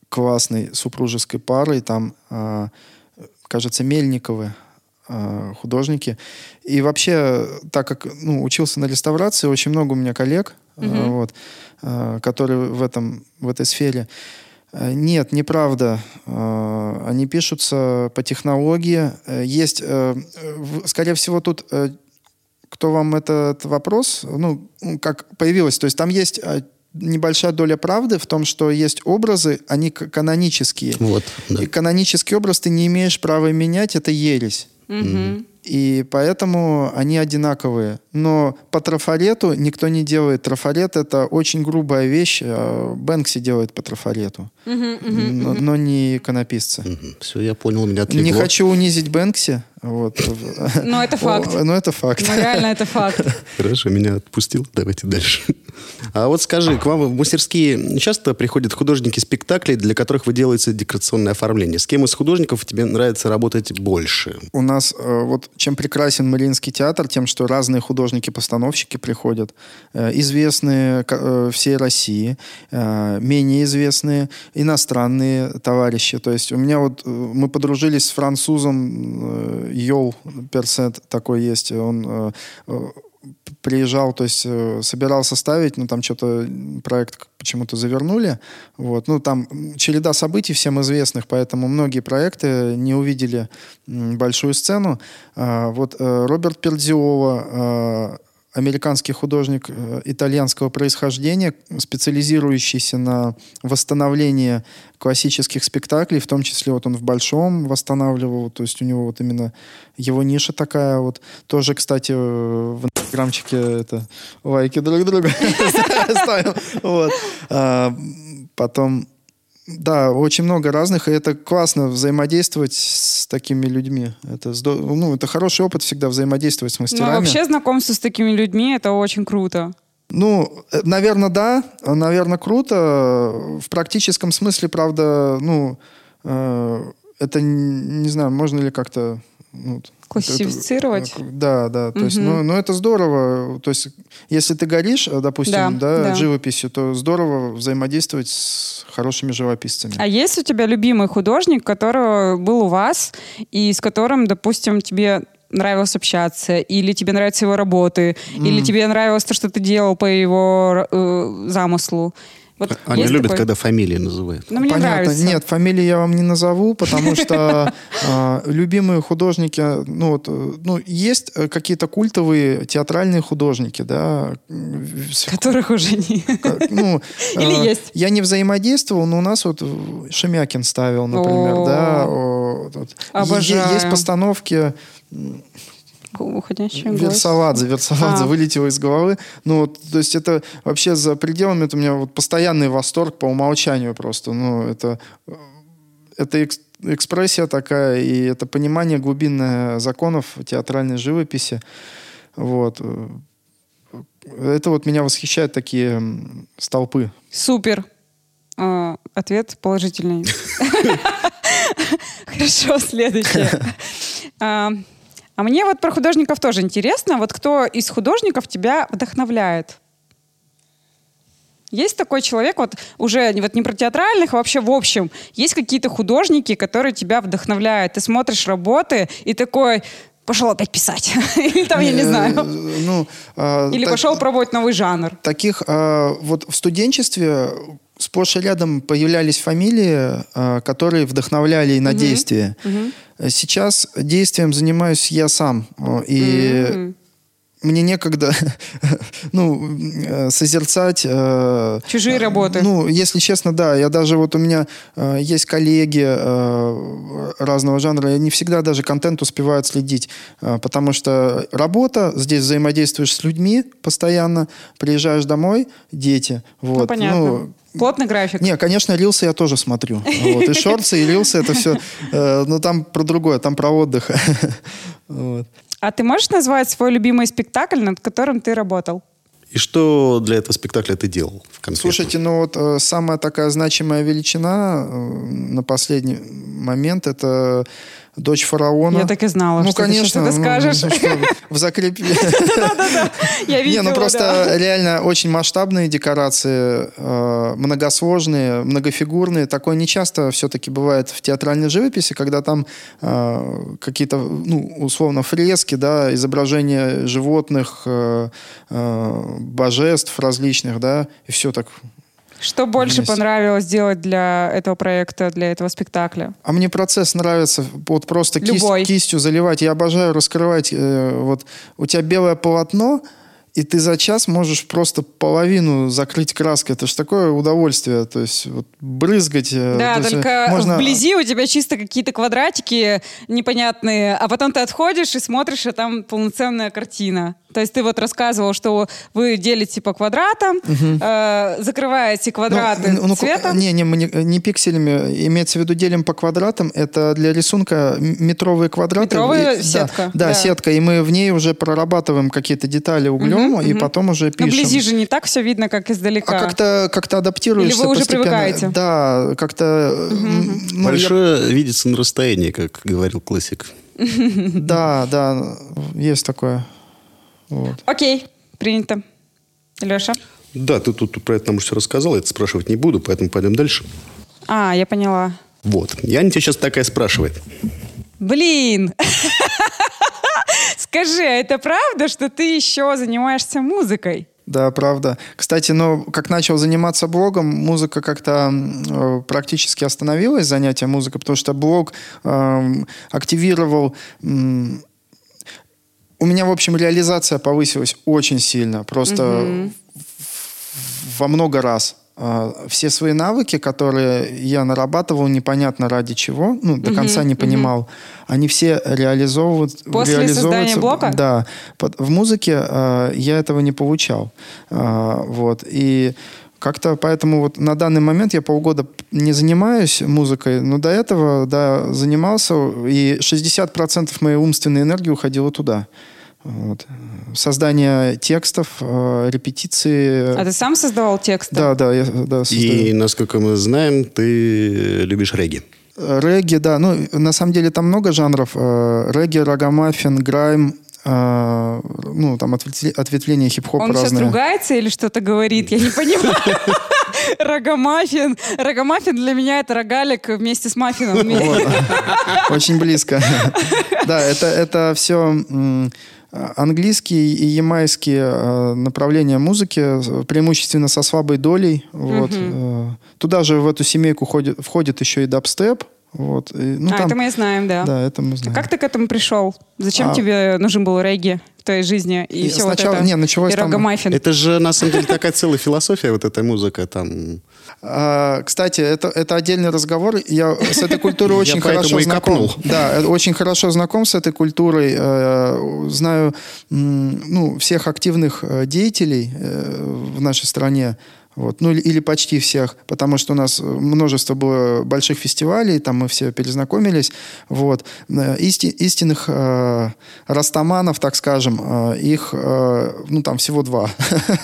классной супружеской парой. Там, а, кажется, Мельниковы а, художники. И вообще, так как ну, учился на реставрации, очень много у меня коллег, а, вот, которые в, этом, в этой сфере. А, Нет, неправда. А, Они пишутся по технологии. Э, Есть, э, скорее всего, тут э, кто вам этот вопрос, ну, как появилось, то есть там есть небольшая доля правды в том, что есть образы, они канонические. Вот, да. И канонический образ ты не имеешь права менять, это ересь. Мгм. И поэтому они одинаковые. Но по трафарету никто не делает. Трафарет — это очень грубая вещь. а Бэнкси делает по трафарету. но, но не иконописцы. Все, я понял, меня отлегло. Не хочу унизить Бэнкси. Вот. Но это факт. О, Но это факт. Ну, реально, это факт. Хорошо, меня отпустил. Давайте дальше. А вот скажи, к вам в мастерские часто приходят художники спектаклей, для которых вы делаете декорационное оформление. С кем из художников тебе нравится работать больше? У нас э, чем прекрасен Мариинский театр, тем, что разные художники-постановщики приходят. Э, известные э, всей России, э, менее известные, иностранные товарищи. То есть у меня вот, мы подружились с французом Йол Персет, такой есть. Он приезжал, то есть э, собирался ставить, но там что-то проект почему-то завернули. Вот. Ну, там череда событий всем известных, поэтому многие проекты не увидели большую сцену. А, вот э, Роберт Пердиола, э, американский художник э, итальянского происхождения, специализирующийся на восстановлении классических спектаклей, в том числе вот он в Большом восстанавливал, то есть у него вот именно его ниша такая вот. Тоже, кстати, в инстаграмчике это лайки друг другу ставим. Вот. А, Потом да, очень много разных, и это классно взаимодействовать с такими людьми. Это, здорово, ну, это хороший опыт всегда взаимодействовать с мастерами. Ну, вообще знакомство с такими людьми, это очень круто. Ну, наверное, да. Наверное, круто. В практическом смысле, правда, ну, э, это, не знаю, можно ли как-то... Ну, Классифицировать? Это, да, да. То угу. есть, ну, ну, это здорово. То есть, если ты горишь, допустим, да, да, да. живописью, то здорово взаимодействовать с хорошими живописцами. А есть у тебя любимый художник, который был у вас, и с которым, допустим, тебе нравилось общаться, или тебе нравятся его работы, mm. или тебе нравилось то, что ты делал по его э, замыслу. Вот Они любят, такой... когда фамилии называют. Ну, мне Понятно. Нравится. Нет, фамилии я вам не назову, потому что а, любимые художники, ну вот, ну есть э, какие-то культовые театральные художники, да, которых уже не. Ну, или э, есть. Я не взаимодействовал, но у нас вот Шемякин ставил, например, да. Обожаю. Есть постановки уходящий Версаладзе, Версаладзе а. вылетело из головы. Ну, вот, то есть это вообще за пределами, это у меня вот постоянный восторг по умолчанию просто. Ну, это, это экспрессия такая, и это понимание глубинное законов театральной живописи. Вот. Это вот меня восхищают такие столпы. Супер. А, ответ положительный. Хорошо, следующее. А, мне вот про художников тоже интересно. Вот кто из художников тебя вдохновляет? Есть такой человек, вот уже вот не про театральных, а вообще в общем, есть какие-то художники, которые тебя вдохновляют. Ты смотришь работы и такой, пошел опять писать. Или там, я не знаю. Э, ну, а, Или пошел пробовать новый жанр. Таких а, вот в студенчестве сплошь и рядом появлялись фамилии, а, которые вдохновляли на действие. Сейчас действием занимаюсь я сам. И мне некогда ну, э, созерцать... Э, Чужие работы. Ну, если честно, да. Я даже вот у меня э, есть коллеги э, разного жанра, я не всегда даже контент успеваю следить, э, потому что работа, здесь взаимодействуешь с людьми постоянно, приезжаешь домой, дети. Вот. Ну, понятно. Ну, Плотный график? Не, конечно, рилсы я тоже смотрю. Вот. И шорты, и рилсы это все. Э, но там про другое, там про отдых. Вот. А ты можешь назвать свой любимый спектакль, над которым ты работал? И что для этого спектакля ты делал? Слушайте, ну вот э, самая такая значимая величина э, на последний момент это дочь фараона. Я так и знала, ну, что конечно, ты что-то ну, скажешь. Ну, в закрепе. Да-да-да, я видела. Не, ну просто реально очень масштабные декорации, э, многосложные, многофигурные. Такое не часто все-таки бывает в театральной живописи, когда там э, какие-то, ну, условно, фрески, да, изображения животных, э, божеств различных, да, и все так что больше вместе. понравилось делать для этого проекта, для этого спектакля? А мне процесс нравится. Вот просто кисть, кистью заливать. Я обожаю раскрывать. Э, вот у тебя белое полотно, и ты за час можешь просто половину закрыть краской. Это же такое удовольствие. То есть вот, брызгать. Э, да, то только есть, можно... вблизи у тебя чисто какие-то квадратики непонятные, а потом ты отходишь и смотришь, и там полноценная картина. То есть ты вот рассказывал, что вы делите по квадратам, угу. э, закрываете квадраты ну, ну, цветом. Не, не, мы не, не пикселями, имеется в виду делим по квадратам. Это для рисунка метровые квадраты. Метровая и, сетка. Да, да, сетка. И мы в ней уже прорабатываем какие-то детали углем, угу, и угу. потом уже пишем. Но вблизи же не так все видно, как издалека. А как-то как адаптируешься Или вы уже постепенно. привыкаете? Да, как-то... Угу. Ну, Большое я... видится на расстоянии, как говорил классик. Да, да, есть такое. Вот. Окей, принято. Леша? Да, ты тут про это нам уже все рассказал, я это спрашивать не буду, поэтому пойдем дальше. А, я поняла. Вот. Яня тебя сейчас такая спрашивает. Блин! Скажи, а это правда, что ты еще занимаешься музыкой? Да, правда. Кстати, ну, как начал заниматься блогом, музыка как-то э, практически остановилась, занятие музыкой, потому что блог э, активировал э, у меня, в общем, реализация повысилась очень сильно, просто угу. во много раз. А, все свои навыки, которые я нарабатывал непонятно ради чего, ну, до угу, конца не понимал, угу. они все реализовывают, После реализовываются... создания блока? Да. В музыке э, я этого не получал. Э, вот. И как-то поэтому вот на данный момент я полгода не занимаюсь музыкой, но до этого, да, занимался, и 60% моей умственной энергии уходило туда. Вот. Создание текстов, э, репетиции. А ты сам создавал тексты? Да, да, я да, создаю. И, насколько мы знаем, ты любишь регги. Регги, да. Ну, на самом деле там много жанров. Э, регги, рагамаффин, грайм, э, ну, там ответвления хип-хопа Он разные. сейчас ругается или что-то говорит? Я не понимаю. Рогомаффин. Рогомаффин для меня это рогалик вместе с маффином. Очень близко. Да, это, это все английские и ямайские э, направления музыки, преимущественно со слабой долей. Вот. Угу. Туда же в эту семейку входит, входит еще и дабстеп. Вот. И, ну, а, там, это мы знаем, да. Да, это мы знаем. Как ты к этому пришел? Зачем а... тебе нужен был регги в твоей жизни и, и все сначала, вот это? Не, началось и там... Это же, на самом деле, такая целая философия, вот эта музыка там. А, кстати, это, это отдельный разговор. Я с этой культурой очень хорошо знаком. Да, очень хорошо знаком с этой культурой. Э, знаю ну, всех активных э, деятелей э, в нашей стране. Вот. Ну, или, или почти всех, потому что у нас множество было больших фестивалей, там мы все перезнакомились. Вот. Э, исти, истинных э, растаманов, так скажем, э, их, э, ну, там всего два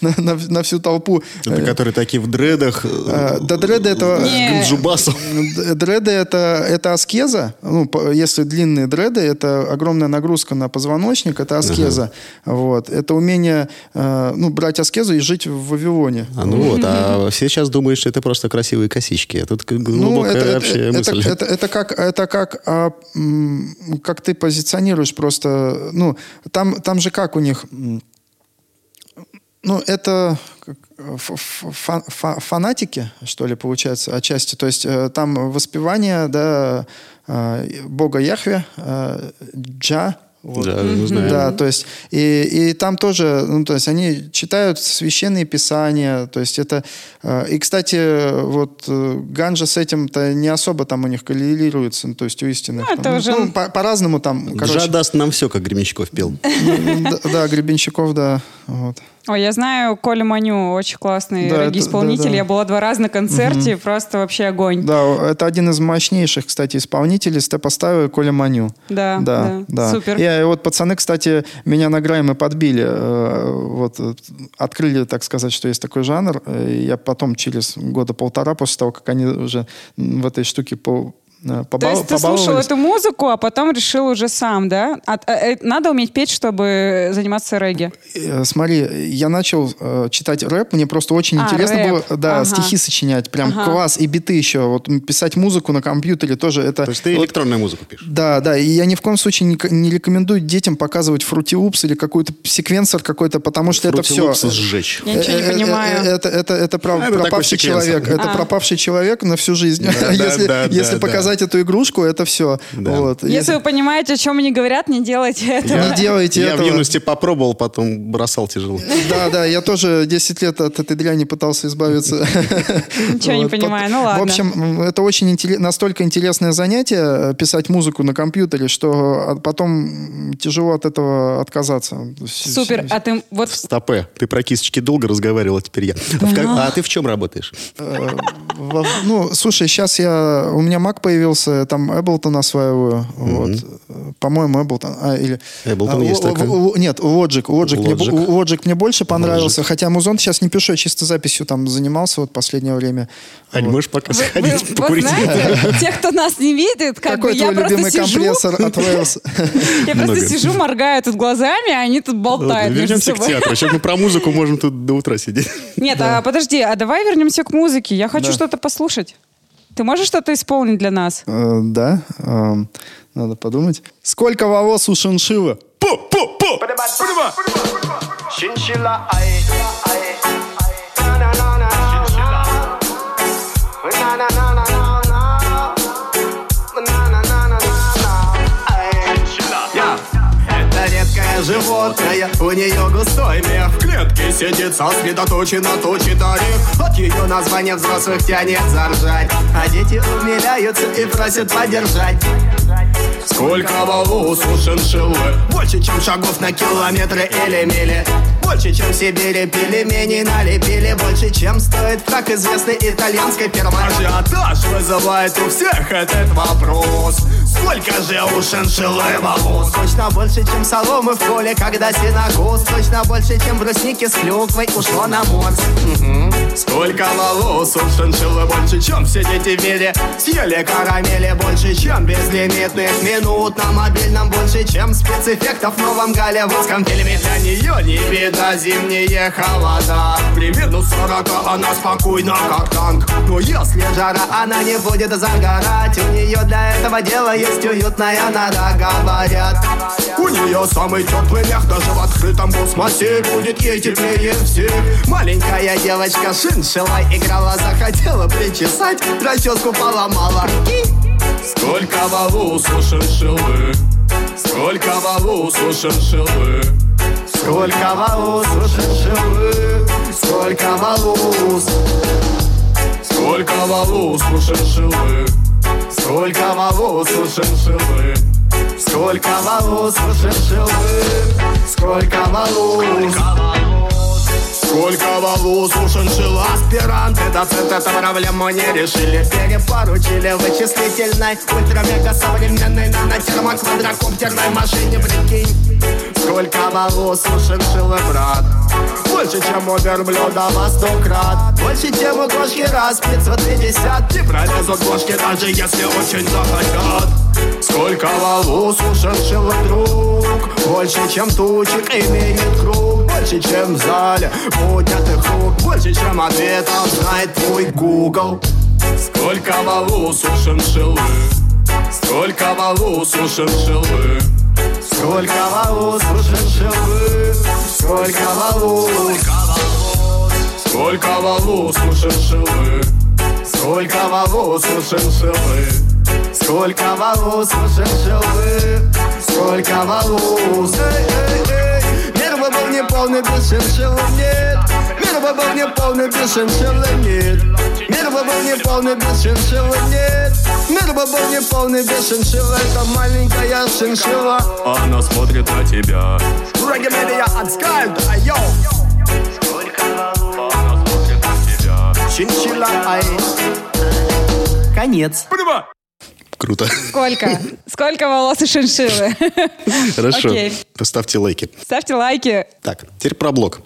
на, на, на всю толпу. Это которые такие в дредах? Э, да, дреды это... С Дреды это, это аскеза. Ну, если длинные дреды, это огромная нагрузка на позвоночник, это аскеза. Ага. Вот. Это умение э, ну, брать аскезу и жить в Вавилоне. А ну вот, а все сейчас думают, что это просто красивые косички. А тут глубокая ну, это, вообще это, мысль. Это, это, это как, это как, а, как ты позиционируешь просто. Ну, там, там же как у них... Ну, это фанатики, что ли, получается, отчасти. То есть э, там воспевание, да, э, Бога Яхве, э, Джа, вот. Да, мы знаем. Да, то есть, и, и там тоже, ну, то есть, они читают священные писания, то есть, это... Э, и, кстати, вот э, Ганжа с этим-то не особо там у них коррелируется, ну, то есть, у истинных. Ну, это уже... ну, по- по-разному там, короче. Джа даст нам все, как Гребенщиков пел. Да, Гребенщиков, да, вот. Ой, я знаю Коля Маню, очень классный да, исполнитель. Да, да. Я была два раза на концерте, угу. просто вообще огонь. Да, это один из мощнейших, кстати, исполнителей степоставы Коля Маню. Да, да, да, супер. И, и вот пацаны, кстати, меня на Грайме подбили, э, вот открыли, так сказать, что есть такой жанр. Я потом через года полтора после того, как они уже в этой штуке по Побал, То есть ты слушал эту музыку, а потом решил уже сам, да? А, а, э, надо уметь петь, чтобы заниматься регги. Э, смотри, я начал э, читать рэп, мне просто очень а, интересно рэп. было, да, ага. стихи сочинять, прям ага. класс, и биты еще. Вот писать музыку на компьютере тоже это... То есть ты вот, электронную музыку пишешь? Да, да, и я ни в коем случае не, не рекомендую детям показывать Fruity Loops или какой-то секвенсор какой-то, потому что Fruity это все... Loops сжечь. Я ничего не э, понимаю. Это, это, это, это пропавший человек. Это а. пропавший человек на всю жизнь. Если показать эту игрушку, это все. Вот. Если, Если вы понимаете, о чем они говорят, не делайте этого. Я, не делайте я этого. в юности попробовал, потом бросал тяжело. Да, да, я тоже 10 лет от этой дряни пытался избавиться. Ничего не понимаю, ну ладно. В общем, это очень настолько интересное занятие, писать музыку на компьютере, что потом тяжело от этого отказаться. Супер, а ты вот... Стопе, ты про кисточки долго разговаривала, теперь я. А ты в чем работаешь? Э, ну, слушай, сейчас я... У меня Mac появился, там Ableton осваиваю. Mm-hmm. Вот. По-моему, Ableton. А, или, Ableton а, есть такой? Нет, Logic. Logic, Logic. Мне, Logic мне больше понравился. Logic. Хотя Музон сейчас не пишу, я чисто записью там занимался вот последнее время. Ань, вот. можешь пока сходить вы, покурить? Вы знаете, те, кто нас не видит, как Какой бы я просто сижу... компрессор от Wales? Я просто сижу, моргаю тут глазами, а они тут болтают Вернемся к театру. Сейчас мы про музыку можем тут до утра сидеть. Нет, а подожди, а давай вернемся к музыке. Я хочу что-то послушать. Ты можешь что-то исполнить для нас? Э, да. Э, надо подумать. Сколько волос у шиншиллы? Пу-пу-пу! Шиншилла, ай, животное. У нее густой мех В клетке сидит сосредоточенно точит орех. От ее названия взрослых тянет заржать. А дети умиляются и просят подержать. Сколько волос у шиншиллы Больше, чем шагов на километры или мили. Больше, чем в Сибири пельмени налепили. Больше, чем стоит, как известной итальянской фирмы Ажиотаж вызывает у всех этот вопрос Сколько же у шиншиллы волос? Точно больше, чем соломы в поле, когда синокос Точно больше, чем брусники с клюквой ушло на морс угу. Сколько волос у шиншиллы больше, чем все дети в мире. Съели карамели больше, чем безлимитных минут. На мобильном больше, чем спецэффектов в новом голливудском фильме. Для нее не видно зимние холода. При минус 40 она спокойна, как танк. Но если жара, она не будет загорать. У нее для этого дела есть уютная нора, говорят. У нее самый теплый мех даже в открытом космосе Будет ей теплее всех. Маленькая девочка шиншила играла, захотела причесать Расческу поломала. Сколько волос у шиншиллы? Сколько волос у шиншиллы? Сколько волос у шиншиллы? Сколько волос Сколько волос у шиншиллы Сколько волос у шиншиллы? Сколько волос у шиншиллы? Сколько волос? Сколько волос у шиншилла? Аспиранты доцент эту проблему не решили. Перепоручили вычислительной Ультра-мега современной Нанотермоквадрокоптерной машине Прикинь Сколько волос у шиншиллы, брат. Больше, чем у верблюда во сто крат. Больше, чем у кошки раз 550 Не пролезут ложки, даже если очень захотят. Сколько волос у шиншиллы, друг. Больше, чем тучек имеет круг. Больше, чем в зале поднятых рук Больше, чем ответов знает твой Google. Сколько волос у шиншиллы Сколько волос у шиншиллы Сколько волос у Сколько волос. Сколько волос у шиншиллы Сколько волос у шиншиллы Сколько волос у шиншиллы Сколько волос. Мир бы был не полный без шиншиллы нет Был не полный без шиншиллы нет Мир был не полный без шиншиллы нет Мир был не полный без шиншиллы Это маленькая шиншилла Она смотрит на тебя Регги Медиа от Скальд, айо Шиншилла, ай Конец Круто. Сколько? Сколько волос у шиншиллы? Хорошо. Поставьте лайки. Ставьте лайки. Так, теперь про блог.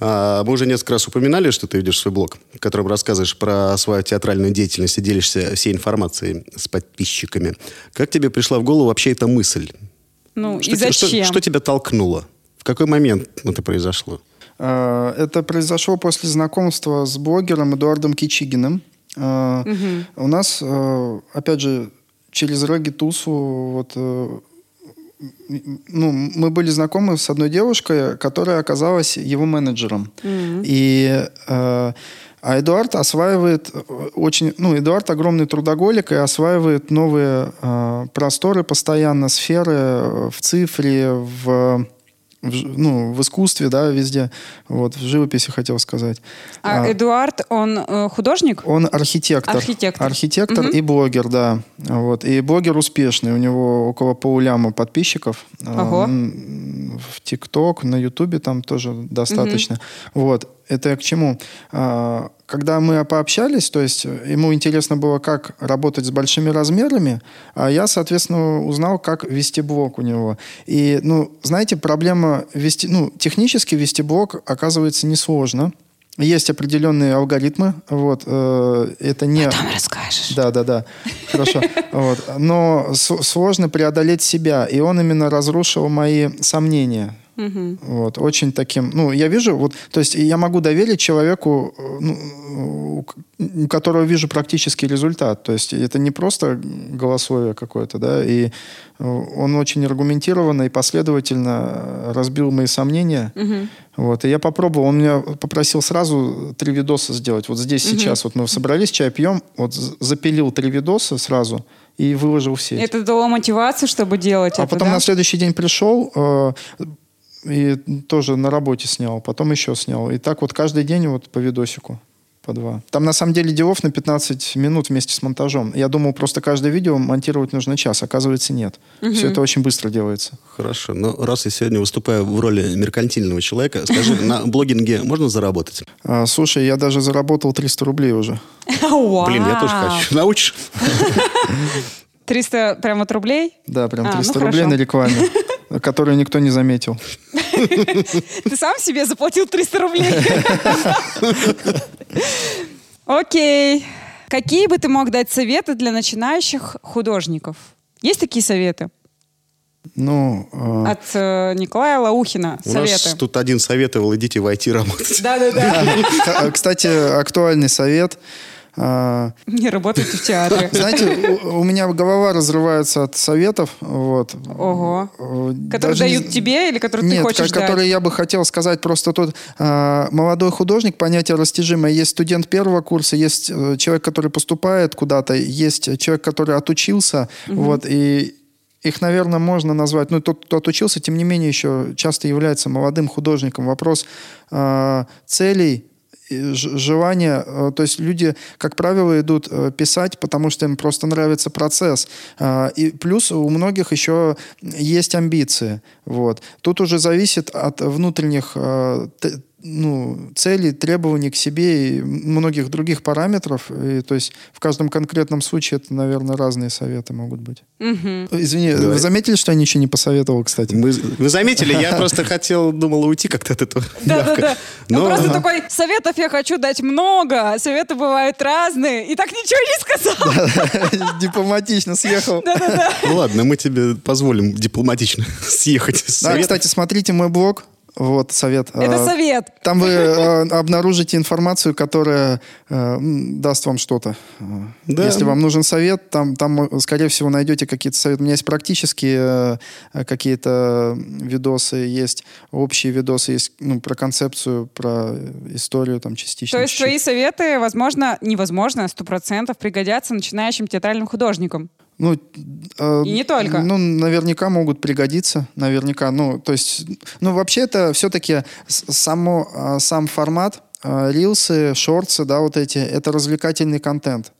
А, Мы уже несколько раз упоминали, что ты ведешь свой блог, в котором рассказываешь про свою театральную деятельность и делишься всей информацией с подписчиками. Как тебе пришла в голову вообще эта мысль? Ну, Что и те- что- зачем? Что, тебя толкнуло? В какой момент это произошло? Э, Это произошло после знакомства с блогером Эдуардом Кичигиным. Э, У нас, опять же, через Реги Тусу вот, э, ну, мы были знакомы с одной девушкой, которая оказалась его менеджером. И э, а Эдуард осваивает э, очень, ну, Эдуард огромный трудоголик и осваивает новые э, просторы постоянно, сферы э, в цифре, в, в ну, в искусстве, да, везде. Вот, в живописи хотел сказать. А А, Эдуард, он э, художник? он архитектор. Архитектор. Архитектор Мгм. и блогер, да. Вот. И блогер успешный. У него около полуляма подписчиков. Ого. М, В ТикТок, на Ютубе там тоже достаточно. Вот. Это к чему? А, Когда мы пообщались, то есть ему интересно было, как работать с большими размерами, а я, соответственно, узнал, как вести блог у него. И, ну, знаете, проблема вести, ну, технически вести блог оказывается несложно. Есть определенные алгоритмы, вот, э, это не... Потом расскажешь. Да, да, да. Хорошо. Вот. Но с- сложно преодолеть себя. И он именно разрушил мои сомнения. Вот, очень таким, ну, я вижу, вот, то есть я могу доверить человеку, э, ну, у которого вижу практический результат, то есть это не просто голосовое какое-то, да, и э, он очень аргументированно и последовательно разбил мои сомнения, вот, и я попробовал, он меня попросил сразу три видоса сделать, вот здесь сейчас, вот мы собрались, чай пьем, вот запилил три видоса сразу и выложил все. Это дало мотивацию, чтобы делать А это, потом да? на следующий день пришел э, и тоже на работе снял, потом еще снял. И так вот каждый день вот по видосику. По два. Там на самом деле делов на 15 минут вместе с монтажом. Я думал, просто каждое видео монтировать нужно час. Оказывается, нет. Все это очень быстро делается. Хорошо. Но раз я сегодня выступаю в роли меркантильного человека, скажи, на блогинге можно заработать? А, слушай, я даже заработал 300 рублей уже. Блин, я тоже хочу. Научишь? 300 прям от рублей? Да, прям А, ну 300 рублей на рекламе, которую никто не заметил. Ты сам себе заплатил 300 рублей? Окей. Какие бы ты мог дать советы для начинающих художников? Есть такие советы? Ну, а, От э, Николая Лаухина У нас советы. тут один советовал, идите в IT работать. Да-да-да. кстати, актуальный совет. А, Не работайте в театре. Знаете, у, у меня голова разрывается от советов. Вот. Ого. Э, Которые даже дают тебе или которые ты Нет, хочешь ко- которые я бы хотел сказать просто тут. а, молодой художник, понятие растяжимое. Есть студент первого курса, есть э, человек, который поступает куда-то, есть человек, который отучился. Вот, и их, наверное, можно назвать, ну, тот, кто отучился, тем не менее, еще часто является молодым художником. Вопрос а, целей, и ж- желания, э, то есть люди, как правило, идут э, писать, потому что им просто нравится процесс. А, И плюс у многих еще есть амбиции. Вот. Тут уже зависит от внутренних э, ну, целей, требований к себе и многих других параметров. И, то есть в каждом конкретном случае это, наверное, разные советы могут быть. Мгм. Извини, Давай. вы заметили, что я ничего не посоветовал, кстати? Мы- вы заметили, я просто хотел, думал уйти как-то от этого. Да-да-да. Ну Но- просто такой, советов я хочу дать много, советы бывают разные, и так ничего не сказал. Дипломатично съехал. Ну ладно, мы тебе позволим дипломатично съехать Да, кстати, смотрите мой блог. Вот совет. Это А, совет. Там вы э, обнаружите информацию, которая э, даст вам что-то. Да. Если вам нужен совет, там, там, э, скорее всего, найдете какие-то советы. У меня есть практические э, какие-то видосы, есть общие видосы, есть ну, про концепцию, про историю там частично. То есть чуть-чуть. твои советы, возможно, невозможно, сто процентов пригодятся начинающим театральным художникам. Ну, э, И не только. Ну, наверняка могут пригодиться, наверняка. Ну, то есть, ну, вообще это все-таки само, э, сам формат, э, рилсы, шортсы, да, вот эти, это развлекательный контент.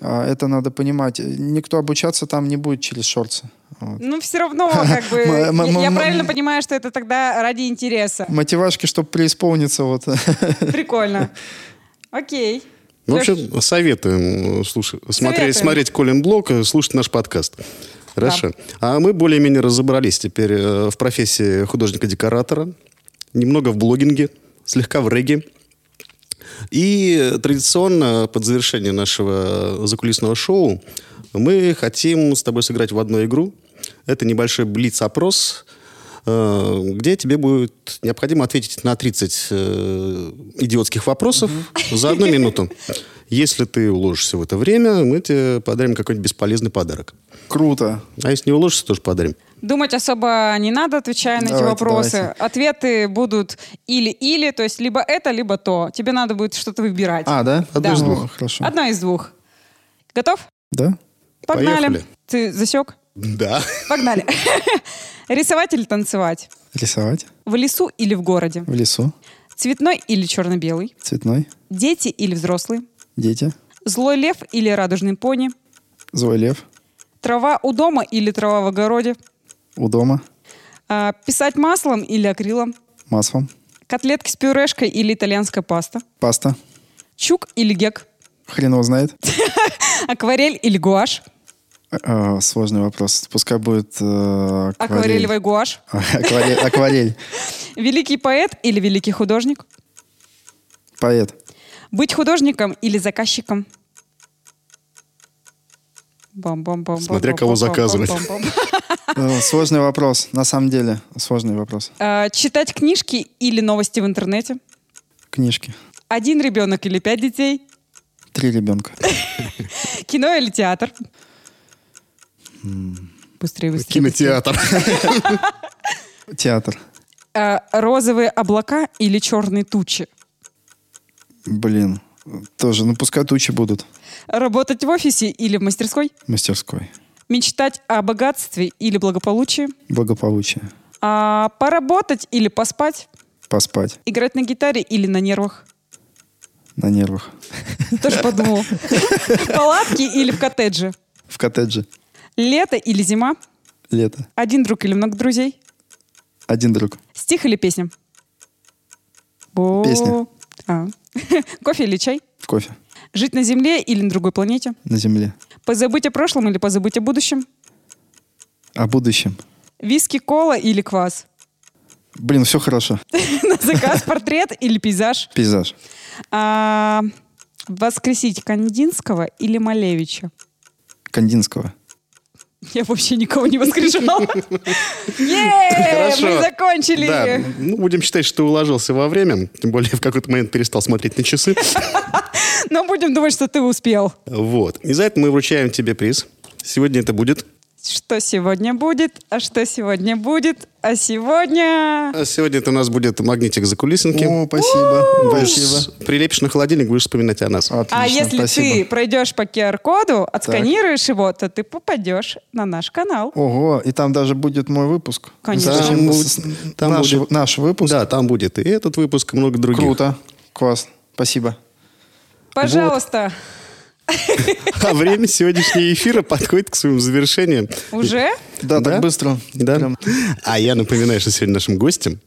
А, Это надо понимать. Никто обучаться там не будет через шорты. Вот. Ну, все равно, как бы, я- правильно понимаю, что это тогда ради интереса. Мотивашки, чтобы преисполниться. Вот. Прикольно. Окей. Ну, в общем, советуем слушай, смотреть, смотреть Колин Блок, э, слушать наш подкаст. Хорошо. А мы более-менее разобрались теперь э, в профессии художника-декоратора, немного в блогинге, слегка в регге. И традиционно под завершение нашего закулисного шоу мы хотим с тобой сыграть в одну игру. Это небольшой блиц-опрос, э, где тебе будет необходимо ответить на 30 э, идиотских вопросов за одну минуту. Если ты уложишься в это время, мы тебе подарим какой-нибудь бесполезный подарок. Круто. А если не уложишься, тоже подарим. Думать особо не надо, отвечая на эти Давайте, вопросы. давайте. Ответы будут или-или, то есть либо это, либо то. Тебе надо будет что-то выбирать. А, да? Одно из Ну, двух. Хорошо. Одна из двух. Готов? Да? Погнали. Поехали. Ты засек? Да. Погнали. Рисовать или танцевать? Рисовать. В лесу или в городе? В лесу. Цветной или черно-белый? Цветной. Дети или взрослые? Дети. Злой лев или радужный пони? Злой лев. Трава у дома или трава в огороде? У дома. А, писать маслом или акрилом? Маслом. Котлетки с пюрешкой или итальянская паста? Паста. Чук или гек? Хрен его знает. Акварель или гуашь? А, сложный вопрос. Пускай будет э, акварель. Акварелевый гуашь? Акварель. Акварель. Великий поэт или великий художник? Поэт. Быть художником или заказчиком? Бам-бам-бам. Смотря кого заказывать. Э, Сложный вопрос. На самом деле, сложный вопрос. А, Читать книжки или новости в интернете? Книжки. Один ребенок или пять детей? Три ребенка. Кино или театр? Быстрее, быстрее. Кинотеатр. Театр. А, Розовые облака или черные тучи? Блин. Тоже, ну пускай тучи будут. Работать в офисе или в мастерской? в Мастерской. Мечтать о богатстве или благополучии? Благополучие. А, Поработать или поспать? Поспать. Играть на гитаре или на нервах? На нервах. Тоже подумал. В палатке или в коттедже? В коттедже. Лето или зима? Лето. Один друг или много друзей? Один друг. Стих или песня? Бо- Песня. А. Кофе или чай? Кофе. Жить на Земле или на другой планете? На земле. Позабыть о прошлом или позабыть о будущем? О будущем. Виски, кола или квас? Блин, все хорошо. На заказ портрет или пейзаж? Пейзаж. А, воскресить Кандинского или Малевича? Кандинского. Я вообще никого не воскрешала. Хорошо. мы закончили. Да, ну, будем считать, что ты уложился во время. Тем более, в какой-то момент перестал смотреть на часы. Но будем думать, что ты успел. Вот. И за это мы вручаем тебе приз. Сегодня это будет... Что сегодня будет? А что сегодня будет? А сегодня... а Сегодня это у нас будет магнитик за кулисинки. О, спасибо. Будешь- Спасибо. Прилепишь на холодильник, будешь вспоминать о нас. Отлично, а если спасибо. ты пройдешь по QR-коду, отсканируешь его, то ты попадешь на наш канал. Ого, и там даже будет мой выпуск. Конечно. Там будет- там наш, будет- наш выпуск. Да, там будет и этот выпуск, и много других. Круто. Класс. Спасибо. Пожалуйста. А время сегодняшнего эфира подходит к своему завершению. Уже? Да, Да? так быстро. Да. Прям. А я напоминаю, что сегодня нашим гостем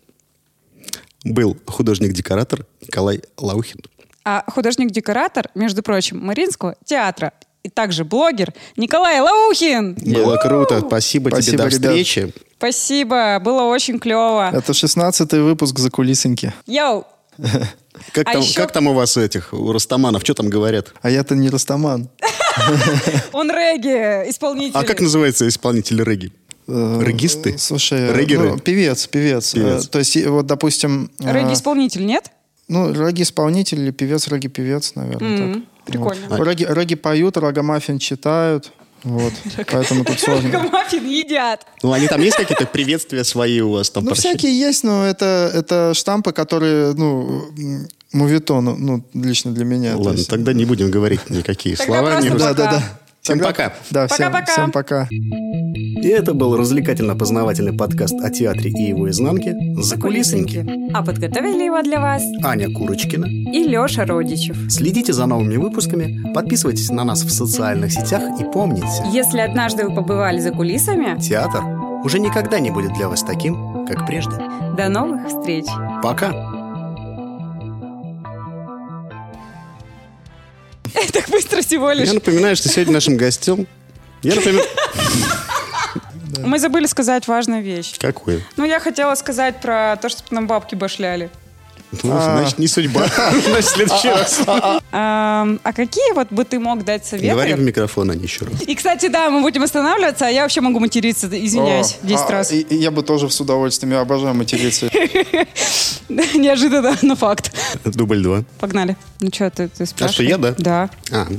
был художник-декоратор Николай Лаухин. А художник-декоратор, между прочим, Мариинского театра и также блогер Николай Лаухин. Было круто. Спасибо, тебе. Спасибо, До ребят. встречи. Спасибо, было очень клево. Это 16-й выпуск за кулисоньки. Йоу! Как, А там, еще- как там у вас этих, у растаманов, что там говорят? А я-то не растаман. Он регги, исполнитель. А как называется исполнитель регги? Э, Регисты? Слушай, Реггеры? ну, певец, певец. Певец. Э, То есть, вот, допустим... э, Регги-исполнитель, нет? Ну, регги-исполнитель или певец, регги-певец, наверное. Так. прикольно. Вот. Регги, регги поют, рогомаффин читают. Вот. Поэтому тут сложно. Маффин едят. Ну, они там есть какие-то приветствия свои у вас там? Ну, торчат? всякие есть, но это, это штампы, которые, ну, мувитон, ну, лично для меня. То Ладно, есть- тогда не будем говорить никакие Тогда слова. не-. Да, да, да. Всем Тогда- пока. Да, всем, Пока-пока. всем пока. И это был развлекательно-познавательный подкаст о театре и его изнанке «За кулисники». А подготовили его для вас Аня Курочкина. и Леша Родичев. Следите за новыми выпусками, подписывайтесь на нас в социальных сетях и помните, Если однажды вы побывали за кулисами, театр уже никогда не будет для вас таким, как прежде. до новых встреч. Пока! Так быстро всего лишь. Я напоминаю, что сегодня нашим гостем... Я напоминаю... Мы забыли сказать важную вещь. Какую? Ну, я хотела сказать про то, что нам бабки башляли. Ну, значит, не судьба. Значит, в следующий раз. Ам, А какие вот бы ты мог дать Говори в советы? микрофон, а не еще раз. И, кстати, да, мы будем останавливаться, а я вообще могу материться, извиняюсь, О, 10 а, раз. я бы тоже с удовольствием, я обожаю материться. Неожиданно, но факт. Дубль два. Погнали. Ну что, ты, ты спрашивай? я, да? Да. А, ну,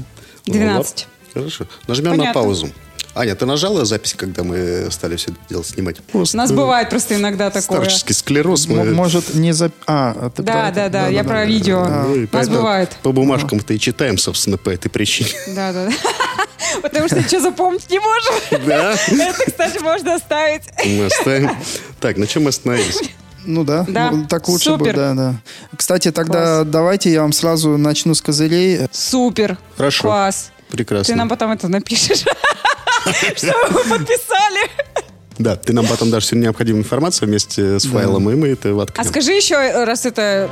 12. ладно. Хорошо. Нажмем на паузу. Аня, ты нажала запись, когда мы стали все это дело снимать? У нас бывает просто иногда такое. Старческий склероз. мы- Может, не за... А, ты про Да, это? да, да, я про видео. Ну, и У нас бывает. По бумажкам-то и читаем, собственно, по этой причине. Да, да, да. Потому что ничего запомнить не можем. Да? Это, кстати, можно оставить. Мы оставим. Так, на чем мы остановились? Ну да, Да. ну, так лучше Супер. будет, да, да. Кстати, тогда давайте я вам сразу начну с козырей. Супер. Хорошо. Класс. Прекрасно. Ты нам потом это напишешь. Что вы подписали. Да, ты нам потом дашь всю необходимую информацию вместе с файлом, и мы это А воткнем. скажи еще раз это